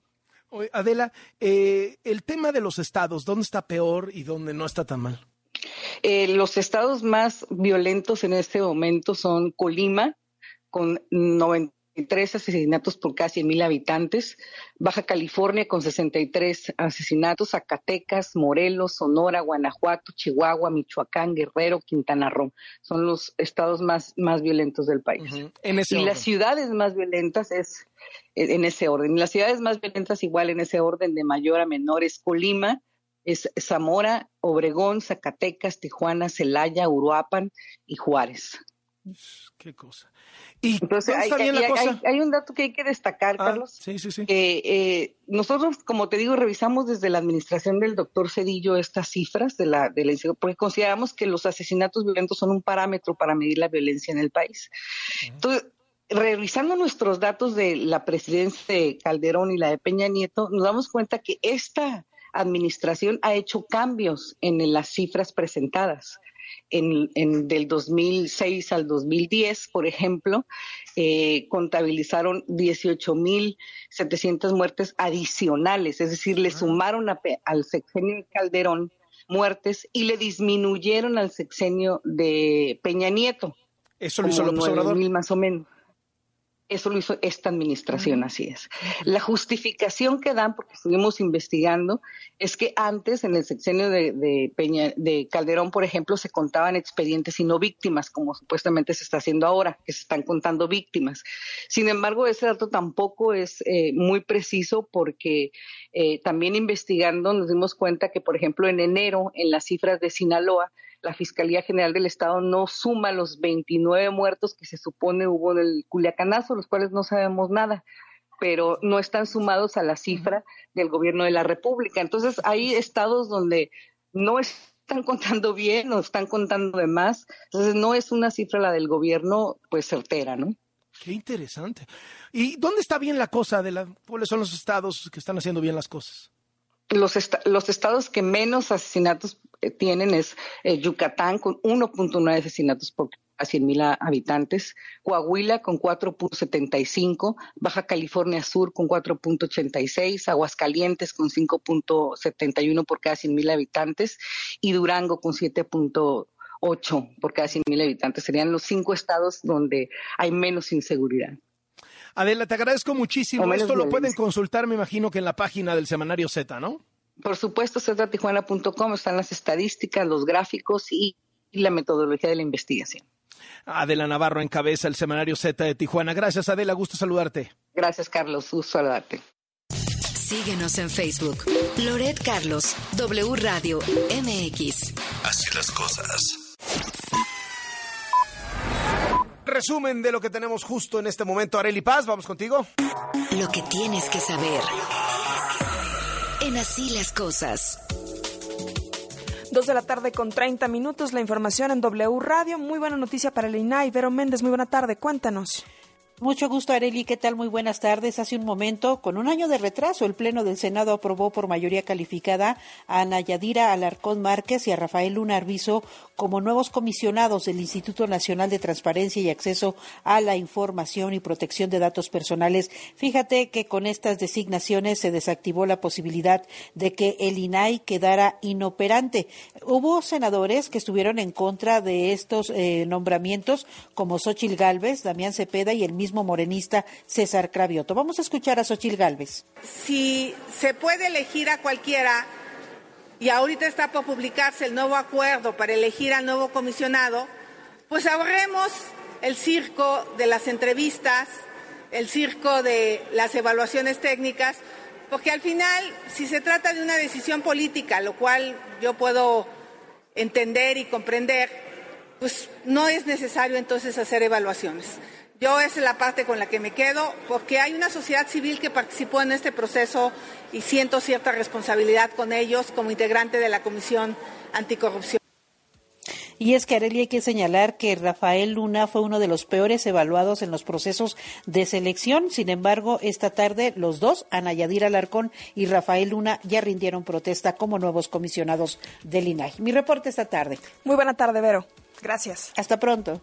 Adela, eh, el tema de los estados, ¿dónde está peor y dónde no está tan mal? Eh, los estados más violentos en este momento son Colima, con 93 asesinatos por casi mil habitantes, Baja California con 63 asesinatos, Zacatecas, Morelos, Sonora, Guanajuato, Chihuahua, Michoacán, Guerrero, Quintana Roo. Son los estados más, más violentos del país. Uh -huh. en ese y orden. las ciudades más violentas es en ese orden. Las ciudades más violentas igual en ese orden de mayor a menor es Colima, es Zamora, Obregón, Zacatecas, Tijuana, Celaya, Uruapan y Juárez. Qué cosa. Y entonces hay, hay, hay, hay, un dato que hay que destacar, ah, Carlos. Sí, sí, sí. Que eh, nosotros, como te digo, revisamos desde la administración del doctor Cedillo estas cifras de la, de la porque consideramos que los asesinatos violentos son un parámetro para medir la violencia en el país. Uh -huh. Entonces, revisando nuestros datos de la presidencia de Calderón y la de Peña Nieto, nos damos cuenta que esta administración ha hecho cambios en las cifras presentadas. En, en, del 2006 al 2010, por ejemplo, eh, contabilizaron 18.700 muertes adicionales, es decir, le sumaron a, al sexenio de Calderón muertes y le disminuyeron al sexenio de Peña Nieto. Eso lo hizo López Obrador. más o menos. Eso lo hizo esta administración, así es. La justificación que dan, porque estuvimos investigando, es que antes, en el sexenio de, de, Peña, de Calderón, por ejemplo, se contaban expedientes y no víctimas, como supuestamente se está haciendo ahora, que se están contando víctimas. Sin embargo, ese dato tampoco es eh, muy preciso porque eh, también investigando nos dimos cuenta que, por ejemplo, en enero, en las cifras de Sinaloa, la Fiscalía General del Estado no suma los 29 muertos que se supone hubo en el Culiacanazo, los cuales no sabemos nada, pero no están sumados a la cifra del gobierno de la República. Entonces, hay estados donde no están contando bien o están contando de más. Entonces, no es una cifra la del gobierno, pues certera, ¿no? Qué interesante. ¿Y dónde está bien la cosa? De la, ¿Cuáles son los estados que están haciendo bien las cosas? Los, los estados que menos asesinatos eh, tienen es eh, Yucatán con 1.9 asesinatos por a 100 mil habitantes, Coahuila con 4.75, Baja California Sur con 4.86, Aguascalientes con 5.71 por cada 100 mil habitantes y Durango con 7.8 por cada 100 mil habitantes. Serían los cinco estados donde hay menos inseguridad. Adela, te agradezco muchísimo. Esto lo pueden consultar, me imagino que en la página del semanario Z, ¿no? Por supuesto, ztijuana.com están las estadísticas, los gráficos y la metodología de la investigación. Adela Navarro encabeza el semanario Z de Tijuana. Gracias, Adela. Gusto saludarte. Gracias, Carlos. Gusto saludarte. Síguenos en Facebook. Loret Carlos, W Radio MX. Así las cosas. Resumen de lo que tenemos justo en este momento. Areli Paz, vamos contigo. Lo que tienes que saber. En Así las cosas. Dos de la tarde con 30 minutos, la información en W Radio. Muy buena noticia para el INAI. Vero Méndez, muy buena tarde. Cuéntanos. Mucho gusto, Areli. ¿Qué tal? Muy buenas tardes. Hace un momento, con un año de retraso, el Pleno del Senado aprobó por mayoría calificada a Ana Yadira Alarcón Márquez y a Rafael Luna Arbizo como nuevos comisionados del Instituto Nacional de Transparencia y Acceso a la Información y Protección de Datos Personales. Fíjate que con estas designaciones se desactivó la posibilidad de que el INAI quedara inoperante. Hubo senadores que estuvieron en contra de estos eh, nombramientos, como Xochil Gálvez, Damián Cepeda y el mismo morenista César Cravioto. Vamos a escuchar a Xochil Gálvez. Si se puede elegir a cualquiera, y ahorita está por publicarse el nuevo acuerdo para elegir al nuevo comisionado, pues ahorremos el circo de las entrevistas, el circo de las evaluaciones técnicas, porque al final, si se trata de una decisión política, lo cual yo puedo entender y comprender, pues no es necesario entonces hacer evaluaciones. Yo esa es la parte con la que me quedo, porque hay una sociedad civil que participó en este proceso y siento cierta responsabilidad con ellos como integrante de la Comisión Anticorrupción. Y es que, Arely, hay que señalar que Rafael Luna fue uno de los peores evaluados en los procesos de selección. Sin embargo, esta tarde los dos, Ana Yadira Alarcón y Rafael Luna, ya rindieron protesta como nuevos comisionados del INAI. Mi reporte esta tarde. Muy buena tarde, Vero. Gracias. Hasta pronto.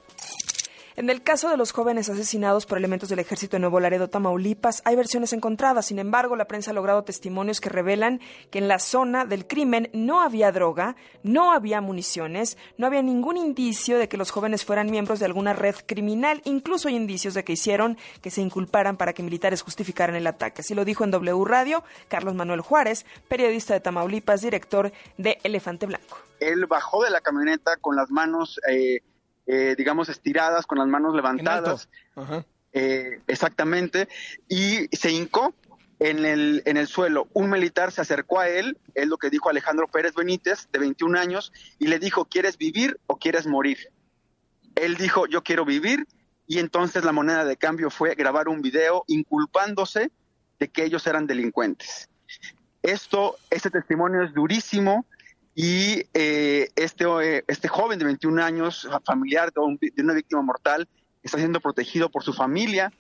En el caso de los jóvenes asesinados por elementos del ejército de Nuevo Laredo, Tamaulipas, hay versiones encontradas. Sin embargo, la prensa ha logrado testimonios que revelan que en la zona del crimen no había droga, no había municiones, no había ningún indicio de que los jóvenes fueran miembros de alguna red criminal. Incluso hay indicios de que hicieron que se inculparan para que militares justificaran el ataque. Así lo dijo en W Radio Carlos Manuel Juárez, periodista de Tamaulipas, director de Elefante Blanco. Él bajó de la camioneta con las manos eh, eh, digamos, estiradas, con las manos levantadas. Eh, exactamente. Y se hincó en el, en el suelo. Un militar se acercó a él, es lo que dijo Alejandro Pérez Benítez, de 21 años, y le dijo, ¿quieres vivir o quieres morir? Él dijo, yo quiero vivir, y entonces la moneda de cambio fue grabar un video inculpándose de que ellos eran delincuentes. Esto, este testimonio es durísimo, y eh, este, eh, este joven de 21 años, familiar de, una víctima mortal, está siendo protegido por su familia.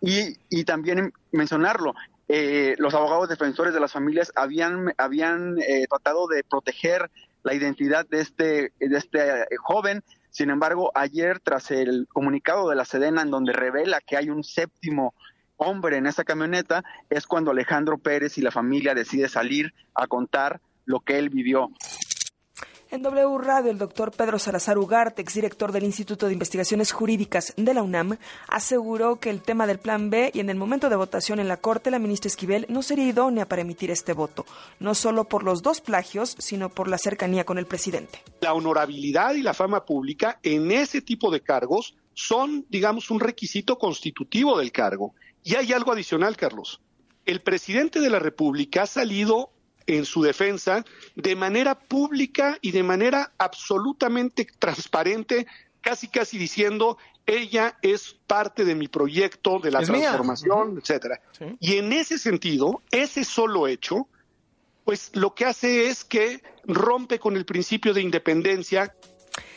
Y, y también mencionarlo, eh, los abogados defensores de las familias habían, habían tratado de proteger la identidad de este, de este joven. Sin embargo, ayer, tras el comunicado de la Sedena, en donde revela que hay un séptimo hombre en esa camioneta, es cuando Alejandro Pérez y la familia decide salir a contar lo que él vivió. En W Radio, el doctor Pedro Salazar Ugarte, exdirector del Instituto de Investigaciones Jurídicas de la UNAM, aseguró que el tema del Plan B y en el momento de votación en la Corte, la ministra Esquivel no sería idónea para emitir este voto, no solo por los dos plagios, sino por la cercanía con el presidente. La honorabilidad y la fama pública en ese tipo de cargos son, digamos, un requisito constitutivo del cargo. Y hay algo adicional, Carlos. El presidente de la República ha salido en su defensa de manera pública y de manera absolutamente transparente, casi casi diciendo ella es parte de mi proyecto de la transformación, etcétera. Y en ese sentido, ese solo hecho, pues lo que hace es que rompe con el principio de independencia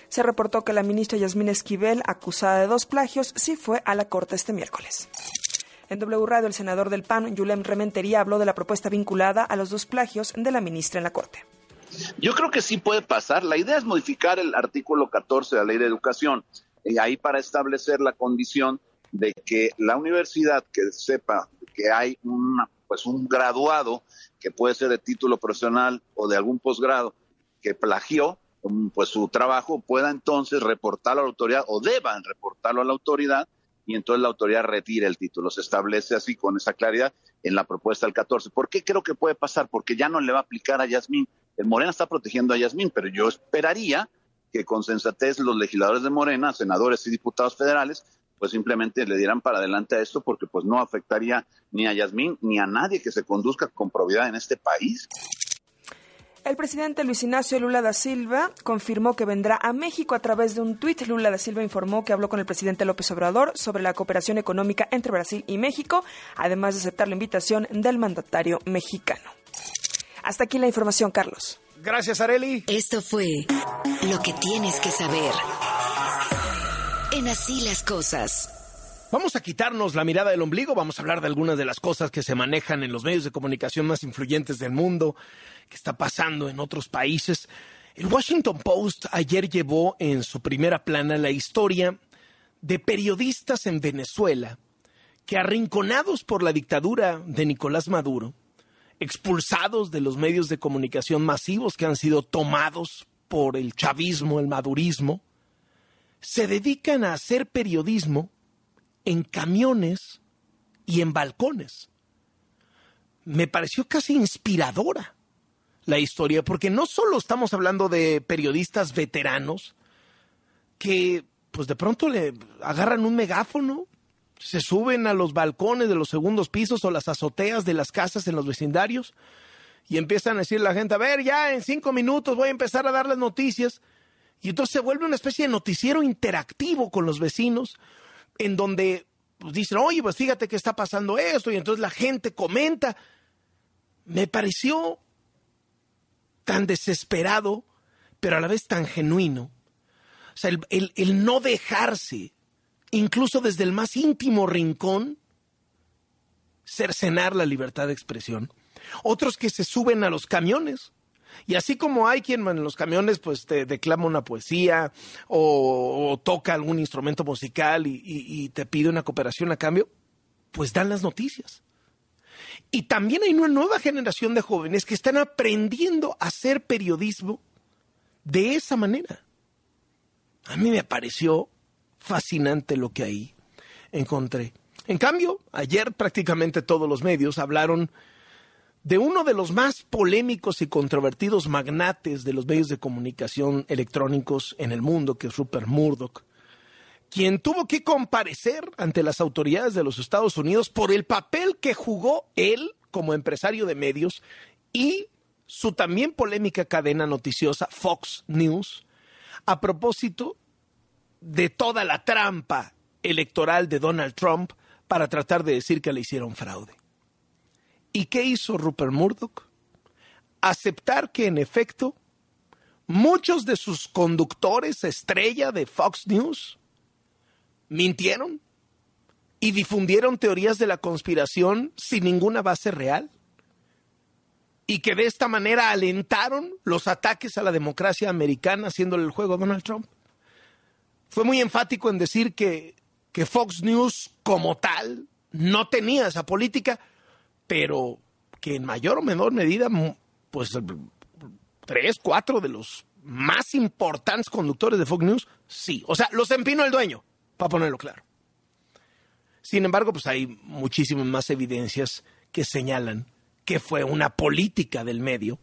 Se reportó que la ministra Yasmín Esquivel, acusada de dos plagios, sí fue a la Corte este miércoles. En W Radio, el senador del PAN, Yulem Rementería, habló de la propuesta vinculada a los dos plagios de la ministra en la Corte. Yo creo que sí puede pasar. La idea es modificar el artículo 14 de la Ley de Educación, y ahí para establecer la condición de que la universidad que sepa que hay una, pues un graduado que puede ser de título profesional o de algún posgrado que plagió pues su trabajo pueda entonces reportarlo a la autoridad o deban reportarlo a la autoridad y entonces la autoridad retira el título. Se establece así con esa claridad en la propuesta del 14. ¿Por qué creo que puede pasar? Porque ya no le va a aplicar a Yasmín. El Morena está protegiendo a Yasmín, pero yo esperaría que con sensatez los legisladores de Morena, senadores y diputados federales, pues simplemente le dieran para adelante a esto porque pues no afectaría ni a Yasmín ni a nadie que se conduzca con probidad en este país. El presidente Luis Ignacio Lula da Silva confirmó que vendrá a México a través de un tuit. Lula da Silva informó que habló con el presidente López Obrador sobre la cooperación económica entre Brasil y México, además de aceptar la invitación del mandatario mexicano. Hasta aquí la información, Carlos. Gracias, Areli. Esto fue lo que tienes que saber. En así las cosas. Vamos a quitarnos la mirada del ombligo, vamos a hablar de algunas de las cosas que se manejan en los medios de comunicación más influyentes del mundo, que está pasando en otros países. El Washington Post ayer llevó en su primera plana la historia de periodistas en Venezuela que arrinconados por la dictadura de Nicolás Maduro, expulsados de los medios de comunicación masivos que han sido tomados por el chavismo, el madurismo, se dedican a hacer periodismo en camiones y en balcones. Me pareció casi inspiradora la historia, porque no solo estamos hablando de periodistas veteranos que pues de pronto le agarran un megáfono, se suben a los balcones de los segundos pisos o las azoteas de las casas en los vecindarios y empiezan a decir a la gente, a ver, ya en cinco minutos voy a empezar a dar las noticias. Y entonces se vuelve una especie de noticiero interactivo con los vecinos, en donde dicen, oye, pues fíjate que está pasando esto, y entonces la gente comenta. Me pareció tan desesperado, pero a la vez tan genuino. O sea, el, el no dejarse, incluso desde el más íntimo rincón, cercenar la libertad de expresión. Otros que se suben a los camiones y así como hay quien en los camiones pues te declama una poesía o, toca algún instrumento musical y, te pide una cooperación a cambio, pues dan las noticias. Y también hay una nueva generación de jóvenes que están aprendiendo a hacer periodismo de esa manera. A mí me pareció fascinante lo que ahí encontré. En cambio, ayer prácticamente todos los medios hablaron de uno de los más polémicos y controvertidos magnates de los medios de comunicación electrónicos en el mundo, que es Rupert Murdoch, quien tuvo que comparecer ante las autoridades de los Estados Unidos por el papel que jugó él como empresario de medios y su también polémica cadena noticiosa Fox News a propósito de toda la trampa electoral de Donald Trump para tratar de decir que le hicieron fraude. ¿Y qué hizo Rupert Murdoch? Aceptar que en efecto muchos de sus conductores estrella de Fox News mintieron y difundieron teorías de la conspiración sin ninguna base real y que de esta manera alentaron los ataques a la democracia americana haciéndole el juego a Donald Trump. Fue muy enfático en decir que, que Fox News como tal no tenía esa política, pero que en mayor o menor medida, pues tres, cuatro de los más importantes conductores de Fox News, sí. O sea, los empinó el dueño, para ponerlo claro. Sin embargo, pues hay muchísimas más evidencias que señalan que fue una política del medio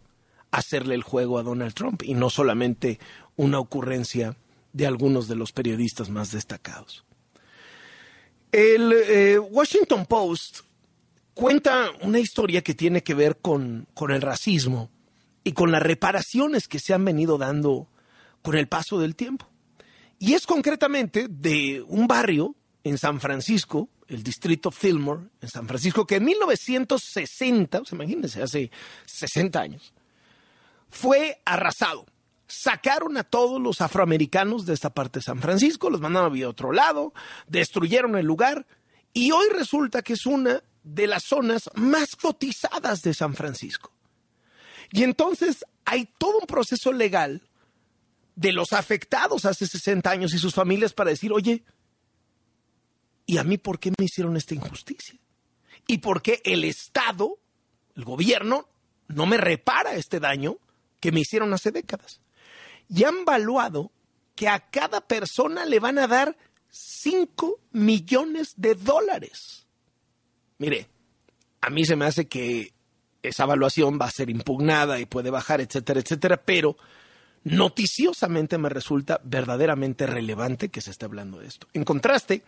hacerle el juego a Donald Trump y no solamente una ocurrencia de algunos de los periodistas más destacados. El eh, Washington Post cuenta una historia que tiene que ver con, con el racismo y con las reparaciones que se han venido dando con el paso del tiempo. Y es concretamente de un barrio en San Francisco, el distrito Fillmore, en San Francisco, que en 1960, o sea, imagínense, hace 60 años, fue arrasado. sacaron a todos los afroamericanos de esta parte de San Francisco, los mandaron a otro lado, destruyeron el lugar y hoy resulta que es una de las zonas más cotizadas de San Francisco. Y entonces hay todo un proceso legal de los afectados hace 60 años y sus familias para decir, oye, ¿y a mí por qué me hicieron esta injusticia? ¿Y por qué el Estado, el gobierno, no me repara este daño que me hicieron hace décadas? Y han valuado que a cada persona le van a dar 5 millones de dólares. Mire, a mí se me hace que esa evaluación va a ser impugnada y puede bajar, etcétera, etcétera, pero noticiosamente me resulta verdaderamente relevante que se esté hablando de esto. En contraste,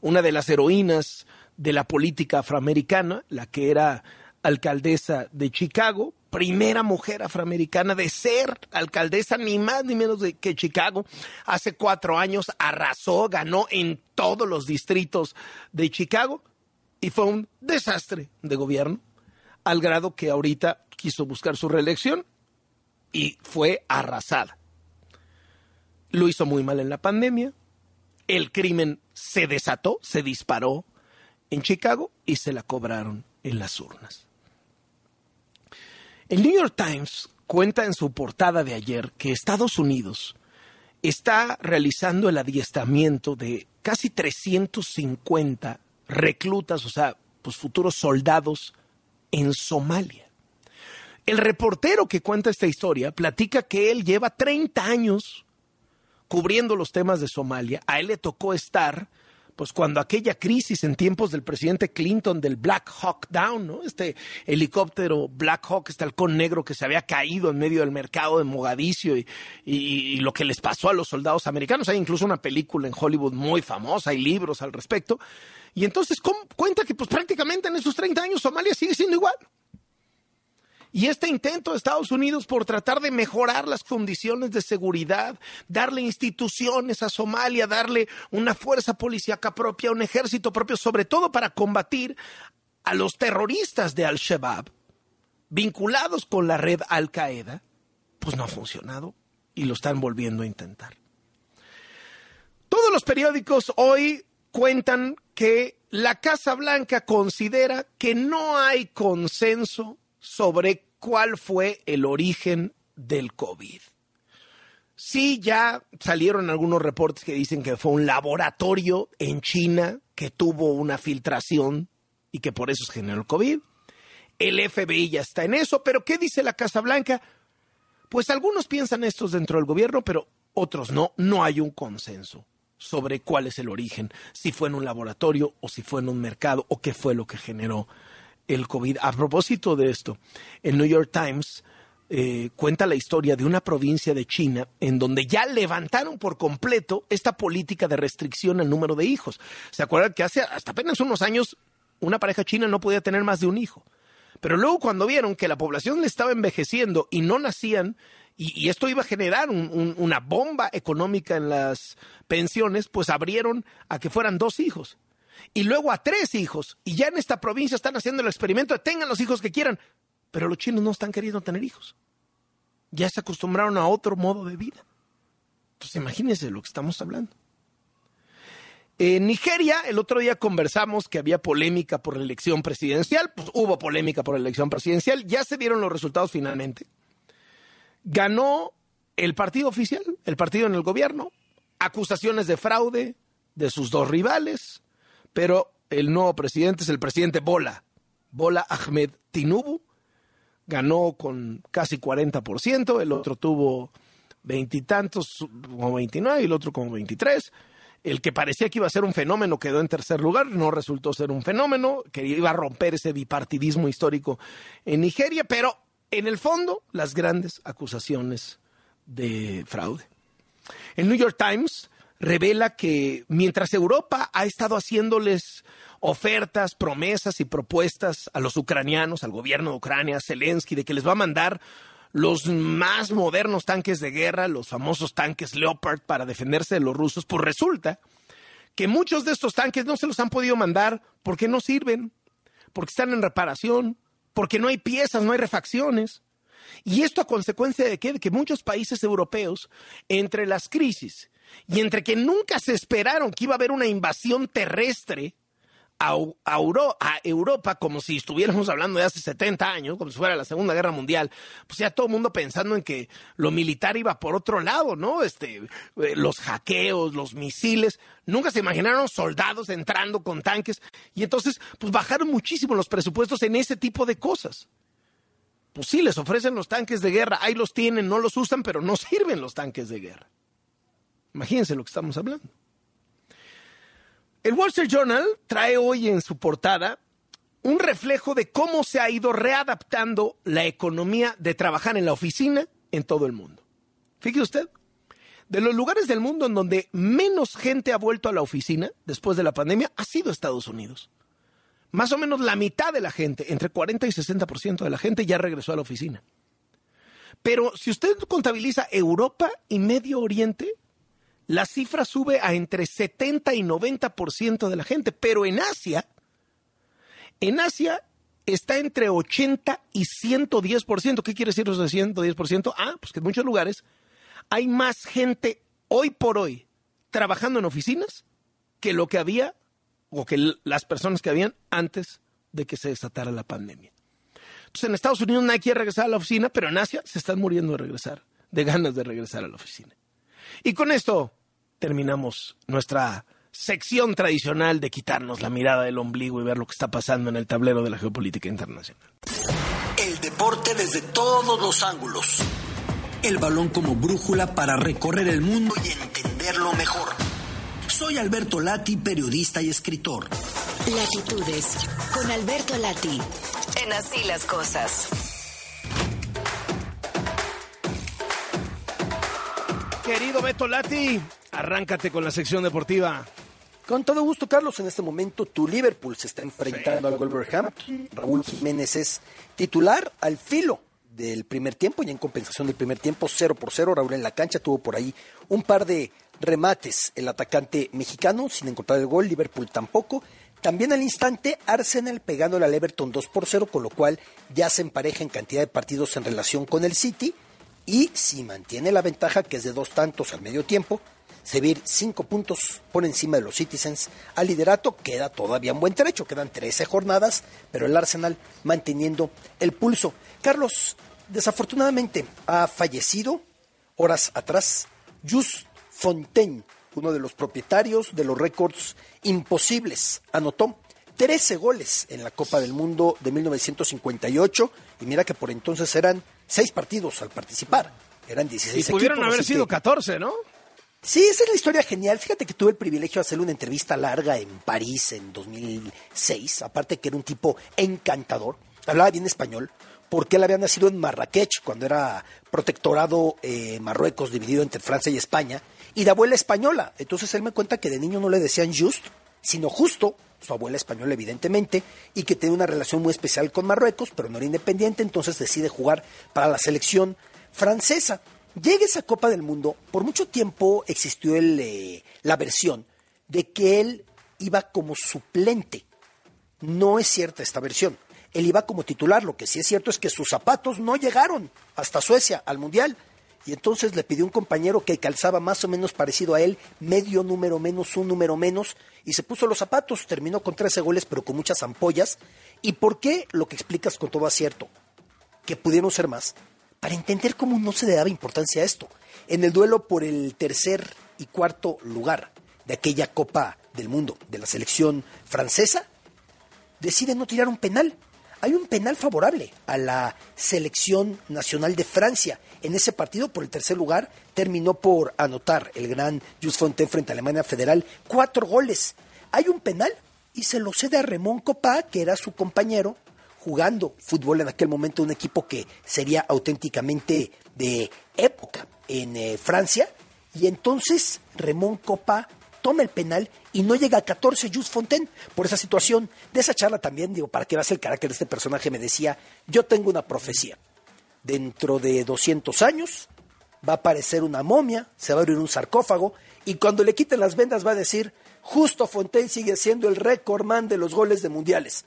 una de las heroínas de la política afroamericana, la que era alcaldesa de Chicago, primera mujer afroamericana de ser alcaldesa, ni más ni menos de que Chicago. Hace cuatro años arrasó, ganó en todos los distritos de Chicago y fue un desastre de gobierno, al grado que ahorita quiso buscar su reelección y fue arrasada. Lo hizo muy mal en la pandemia, el crimen se desató, se disparó en Chicago y se la cobraron en las urnas. El New York Times cuenta en su portada de ayer que Estados Unidos está realizando el adiestramiento de casi 350 reclutas, o sea, pues futuros soldados en Somalia. El reportero que cuenta esta historia platica que él lleva 30 años cubriendo los temas de Somalia. A él le tocó estar pues cuando aquella crisis en tiempos del presidente Clinton del Black Hawk Down, ¿no? Este helicóptero Black Hawk, este halcón negro que se había caído en medio del mercado de Mogadiscio y, lo que les pasó a los soldados americanos. Hay incluso una película en Hollywood muy famosa, hay libros al respecto. Y entonces cuenta que pues prácticamente en esos 30 años Somalia sigue siendo igual. Y este intento de Estados Unidos por tratar de mejorar las condiciones de seguridad, darle instituciones a Somalia, darle una fuerza policíaca propia, un ejército propio, sobre todo para combatir a los terroristas de Al-Shabaab, vinculados con la red Al-Qaeda, pues no ha funcionado y lo están volviendo a intentar. Todos los periódicos hoy cuentan que la Casa Blanca considera que no hay consenso sobre cuál fue el origen del COVID. Sí, ya salieron algunos reportes que dicen que fue un laboratorio en China que tuvo una filtración y que por eso se generó el COVID. El FBI ya está en eso, pero ¿qué dice la Casa Blanca? Pues algunos piensan estos dentro del gobierno, pero otros no. No hay un consenso sobre cuál es el origen, si fue en un laboratorio o si fue en un mercado o qué fue lo que generó el COVID. A propósito de esto, el New York Times eh, cuenta la historia de una provincia de China en donde ya levantaron por completo esta política de restricción al número de hijos. ¿Se acuerdan que hace hasta apenas unos años una pareja china no podía tener más de un hijo? Pero luego cuando vieron que la población le estaba envejeciendo y no nacían, y, esto iba a generar una bomba económica en las pensiones, pues abrieron a que fueran dos hijos y luego a tres hijos. Y ya en esta provincia están haciendo el experimento de tengan los hijos que quieran. Pero los chinos no están queriendo tener hijos. Ya se acostumbraron a otro modo de vida. Entonces imagínense lo que estamos hablando. En Nigeria, el otro día conversamos que había polémica por la elección presidencial. Pues hubo polémica por la elección presidencial. Ya se dieron los resultados finalmente. Ganó el partido oficial, el partido en el gobierno. Acusaciones de fraude de sus dos rivales pero el nuevo presidente es el presidente Bola. Bola Ahmed Tinubu ganó con casi 40%, el otro tuvo veintitantos, como 29, y el otro como 23. El que parecía que iba a ser un fenómeno quedó en tercer lugar, no resultó ser un fenómeno, que iba a romper ese bipartidismo histórico en Nigeria, pero en el fondo las grandes acusaciones de fraude. El New York Times revela que mientras Europa ha estado haciéndoles ofertas, promesas y propuestas a los ucranianos, al gobierno de Ucrania, a Zelensky, de que les va a mandar los más modernos tanques de guerra, los famosos tanques Leopard para defenderse de los rusos, pues resulta que muchos de estos tanques no se los han podido mandar porque no sirven, porque están en reparación, porque no hay piezas, no hay refacciones. Y esto a consecuencia de que, de que muchos países europeos, entre las crisis y entre que nunca se esperaron que iba a haber una invasión terrestre a, a, Euro- a Europa como si estuviéramos hablando de hace 70 años, como si fuera la Segunda Guerra Mundial, pues ya todo el mundo pensando en que lo militar iba por otro lado, ¿no? Este, eh, los hackeos, los misiles, nunca se imaginaron soldados entrando con tanques y entonces pues bajaron muchísimo los presupuestos en ese tipo de cosas. Pues sí, les ofrecen los tanques de guerra, ahí los tienen, no los usan, pero no (laughs) sirven los tanques de guerra. Imagínense lo que estamos hablando. El Wall Street Journal trae hoy en su portada un reflejo de cómo se ha ido readaptando la economía de trabajar en la oficina en todo el mundo. Fíjese usted, de los lugares del mundo en donde menos gente ha vuelto a la oficina después de la pandemia ha sido Estados Unidos. Más o menos la mitad de la gente, entre 40 y 60% de la gente ya regresó a la oficina. Pero si usted contabiliza Europa y Medio Oriente, la cifra sube a entre 70 y 90% de la gente, pero en Asia, en Asia está entre 80 y 110%. ¿Qué quiere decir eso de 110%? Ah, pues que en muchos lugares hay más gente hoy por hoy trabajando en oficinas que lo que había o que las personas que habían antes de que se desatara la pandemia. Entonces en Estados Unidos nadie quiere regresar a la oficina, pero en Asia se están muriendo de regresar, de ganas de regresar a la oficina. Y con esto terminamos nuestra sección tradicional de quitarnos la mirada del ombligo y ver lo que está pasando en el tablero de la geopolítica internacional. El deporte desde todos los ángulos. El balón como brújula para recorrer el mundo y entenderlo mejor. Soy Alberto Lati, periodista y escritor. Latitudes con Alberto Lati. En así las cosas. Querido Beto Lati, arráncate con la sección deportiva. Con todo gusto, Carlos. En este momento tu Liverpool se está enfrentando al Wolverhampton. Raúl Jiménez es titular al filo del primer tiempo y en compensación del primer tiempo 0 por 0. Raúl en la cancha tuvo por ahí un par de remates el atacante mexicano sin encontrar el gol. Liverpool tampoco. También al instante Arsenal pegándole al Everton 2 por 0, con lo cual ya se empareja en cantidad de partidos en relación con el City. Y si mantiene la ventaja, que es de dos tantos al medio tiempo, Sevilla cinco puntos por encima de los Citizens al liderato, queda todavía un buen trecho, quedan 13 jornadas, pero el Arsenal manteniendo el pulso. Carlos, desafortunadamente ha fallecido horas atrás Just Fontaine, uno de los propietarios de los récords imposibles, anotó 13 goles en la Copa del Mundo de 1958 y mira que por entonces eran seis partidos al participar, eran 16 Y pudieron equipos, haber sido que- 14, ¿no? Sí, esa es la historia genial. Fíjate que tuve el privilegio de hacerle una entrevista larga en París en 2006. Aparte que era un tipo encantador. Hablaba bien español porque él había nacido en Marrakech cuando era protectorado eh, Marruecos dividido entre Francia y España y de abuela española. Entonces él me cuenta que de niño no le decían just, sino justo, su abuela española evidentemente, y que tenía una relación muy especial con Marruecos, pero no era independiente, entonces decide jugar para la selección francesa. Llega esa Copa del Mundo, por mucho tiempo existió el, eh, la versión de que él iba como suplente. No es cierta esta versión. Él iba como titular, lo que sí es cierto es que sus zapatos no llegaron hasta Suecia, al Mundial. Y entonces le pidió un compañero que calzaba más o menos parecido a él, medio número menos, un número menos, y se puso los zapatos, terminó con 13 goles, pero con muchas ampollas. ¿Y por qué? Lo que explicas con todo acierto, que pudieron ser más, para entender cómo no se le daba importancia a esto. En el duelo por el tercer y cuarto lugar de aquella Copa del Mundo de la selección francesa, decide no tirar un penal. Hay un penal favorable a la selección nacional de Francia. En ese partido, por el tercer lugar, terminó por anotar el gran Just Fontaine frente a Alemania Federal cuatro goles. Hay un penal y se lo cede a Ramón Copá, que era su compañero, jugando fútbol en aquel momento, un equipo que sería auténticamente de época en eh, Francia. Y entonces Ramón Copá toma el penal y no llega a 14 Just Fontaine por esa situación. De esa charla también, digo, para que veas el carácter de este personaje, me decía, yo tengo una profecía. Dentro de 200 años va a aparecer una momia, se va a abrir un sarcófago y cuando le quiten las vendas va a decir, justo Fontaine sigue siendo el récord man de los goles de mundiales.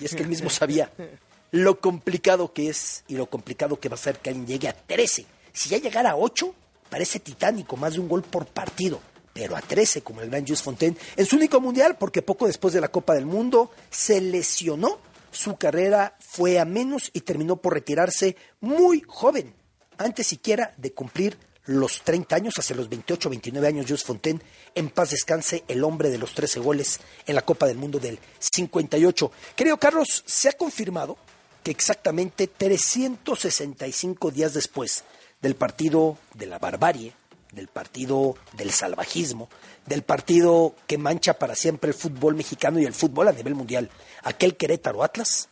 Y es que él mismo sabía (laughs) lo complicado que es y lo complicado que va a ser que alguien llegue a 13. Si ya llegara a 8, parece titánico, más de un gol por partido. Pero a 13, como el gran Jules Fontaine, en su único mundial, porque poco después de la Copa del Mundo se lesionó, su carrera fue a menos y terminó por retirarse muy joven, antes siquiera de cumplir los 30 años, hacia los 28, 29 años, Jules Fontaine, en paz descanse el hombre de los 13 goles en la Copa del Mundo del 58. Creo, Carlos, se ha confirmado que exactamente 365 días después del partido de la barbarie, del partido del salvajismo, del partido que mancha para siempre el fútbol mexicano y el fútbol a nivel mundial, aquel Querétaro Atlas,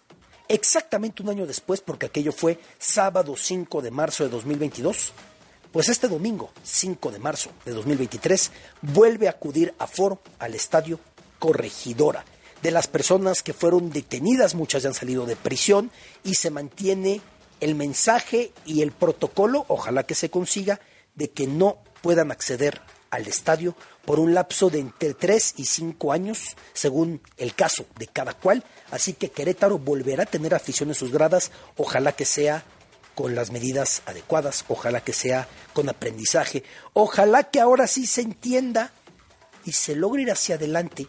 exactamente un año después, porque aquello fue sábado 5 de marzo de 2022, pues este domingo, 5 de marzo de 2023, vuelve a acudir a foro al estadio Corregidora. De las personas que fueron detenidas, muchas ya han salido de prisión y se mantiene el mensaje y el protocolo, ojalá que se consiga, de que no puedan acceder al estadio por un lapso de entre 3 y 5 años, según el caso de cada cual. Así que Querétaro volverá a tener afición en sus gradas, ojalá que sea con las medidas adecuadas, ojalá que sea con aprendizaje, ojalá que ahora sí se entienda y se logre ir hacia adelante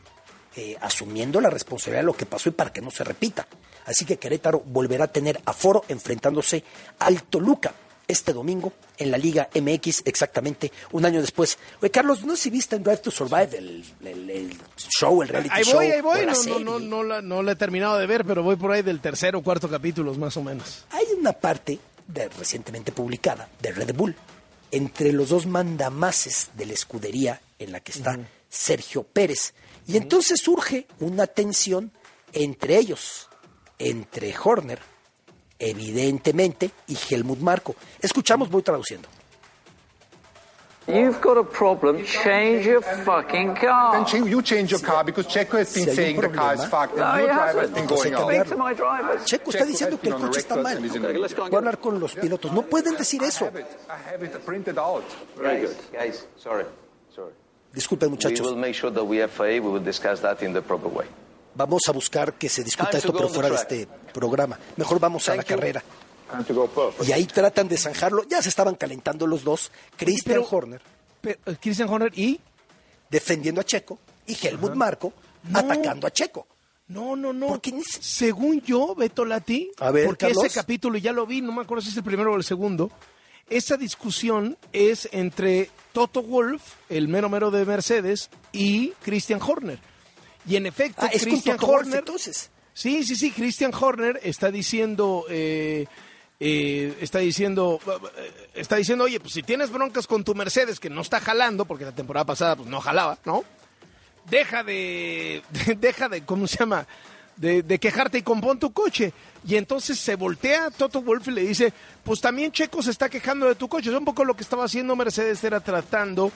eh, asumiendo la responsabilidad de lo que pasó y para que no se repita. Así que Querétaro volverá a tener aforo enfrentándose al Toluca este domingo en la Liga MX, exactamente un año después. Oye, Carlos, ¿no sé si viste en Drive to Survive el, show, el reality ahí show? Ahí voy, ahí voy. No, no, no, no, no la he terminado de ver, pero voy por ahí del tercer o cuarto capítulo, más o menos. Hay una parte recientemente publicada de Red Bull, entre los dos mandamases de la escudería en la que está Sergio Pérez. Y entonces surge una tensión entre ellos, entre Horner, evidentemente, y Helmut Marco. Escuchamos, voy traduciendo. You've got a problem. Change your fucking car. Then change, you change your car because Checo has been Si saying the car is problema, fucked No, and he your driver has been going my drivers. Checo está diciendo que el coche está mal. Voy a hablar con los pilotos. No pueden decir eso. I have it printed out. Very good. Guys, sorry, sorry. Disculpen, We muchachos. will make sure that we FAA, we will discuss that in the proper way. Vamos a buscar que se discuta esto, pero fuera de este programa. Mejor vamos a la carrera. Y ahí tratan de zanjarlo. Ya se estaban calentando los dos. Christian Pero- Horner Pero, eh, Christian Horner y... defendiendo a Checo y Helmut Marco No. atacando a Checo. No, no, no. Porque Según yo, Beto Lati, A ver, porque Carlos. ese capítulo ya lo vi, no me acuerdo si es el primero o el segundo, esa discusión es entre Toto Wolf, el mero mero de Mercedes, y Christian Horner. Y en efecto, Ah, es Christian Wolff, Horner... entonces. Sí, sí, sí, Christian Horner está diciendo... eh, eh, está diciendo eh, está diciendo oye pues si tienes broncas con tu Mercedes que no está jalando porque la temporada pasada pues no jalaba no deja de, (laughs) deja de, ¿cómo se llama? De, de quejarte y compón tu coche. Y entonces se voltea Toto Wolf y le dice, pues también Checo se está quejando de tu coche. Es un poco lo que estaba haciendo Mercedes, era tratando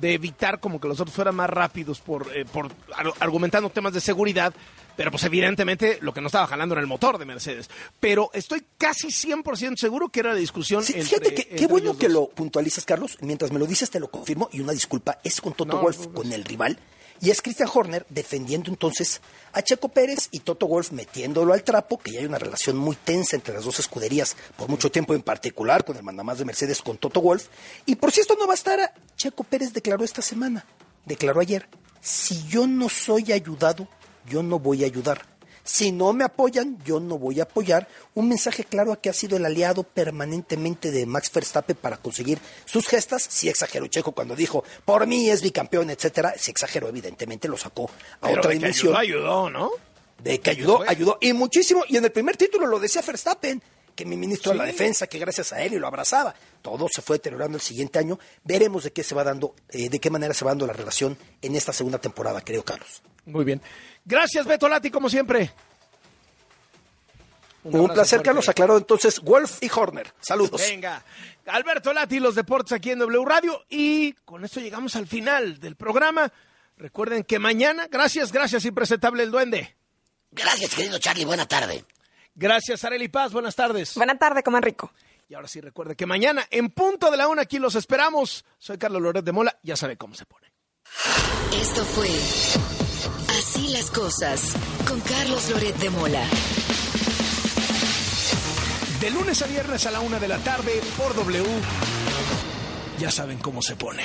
de evitar como que los otros fueran más rápidos por, eh, por ar- argumentando temas de seguridad. Pero pues evidentemente lo que no estaba jalando era el motor de Mercedes. Pero estoy casi 100% seguro que era la discusión Sí, entre fíjate que qué bueno que lo puntualizas, Carlos. Mientras me lo dices, te lo confirmo. Y una disculpa, es con Toto No, Wolf, no, no. con el rival. Y es Christian Horner defendiendo entonces a Checo Pérez y Toto Wolf metiéndolo al trapo, que ya hay una relación muy tensa entre las dos escuderías por mucho tiempo, en particular con el mandamás de Mercedes, con Toto Wolf. Y por si esto no bastara, Checo Pérez declaró esta semana, declaró ayer, si yo no soy ayudado, yo no voy a ayudar. Si no me apoyan, yo no voy a apoyar. Un mensaje claro a que ha sido el aliado permanentemente de Max Verstappen para conseguir sus gestas. Si exageró Checo cuando dijo, por mí es bicampeón, etcétera. Si exageró, evidentemente lo sacó a Pero otra de que dimensión. ayudó, ayudó, ¿no? De que ayudó, ayudó. Y muchísimo. Y en el primer título lo decía Verstappen, que mi ministro de la Defensa, que gracias a él y lo abrazaba. Todo se fue deteriorando el siguiente año. Veremos de qué se va dando, eh, de qué manera se va dando la relación en esta segunda temporada, creo, Carlos. Muy bien. Gracias, Beto Lati, como siempre. Un, abrazo placer, fuerte. Carlos. Aclarado entonces, Wolf y Horner. Saludos. Venga, Alberto Lati, los deportes aquí en W Radio. Y con esto llegamos al final del programa. Recuerden que mañana, gracias, gracias, impresentable el duende. Gracias, querido Charlie. Buena tarde. Gracias, Areli Paz. Buenas tardes. Buenas tardes, coman rico. Y ahora sí, recuerde que mañana, en punto de la una, aquí los esperamos. Soy Carlos Loret de Mola, ya sabe cómo se pone. Esto fue Así las cosas con Carlos Loret de Mola. De lunes a viernes a la una de la tarde por W. Ya saben cómo se pone.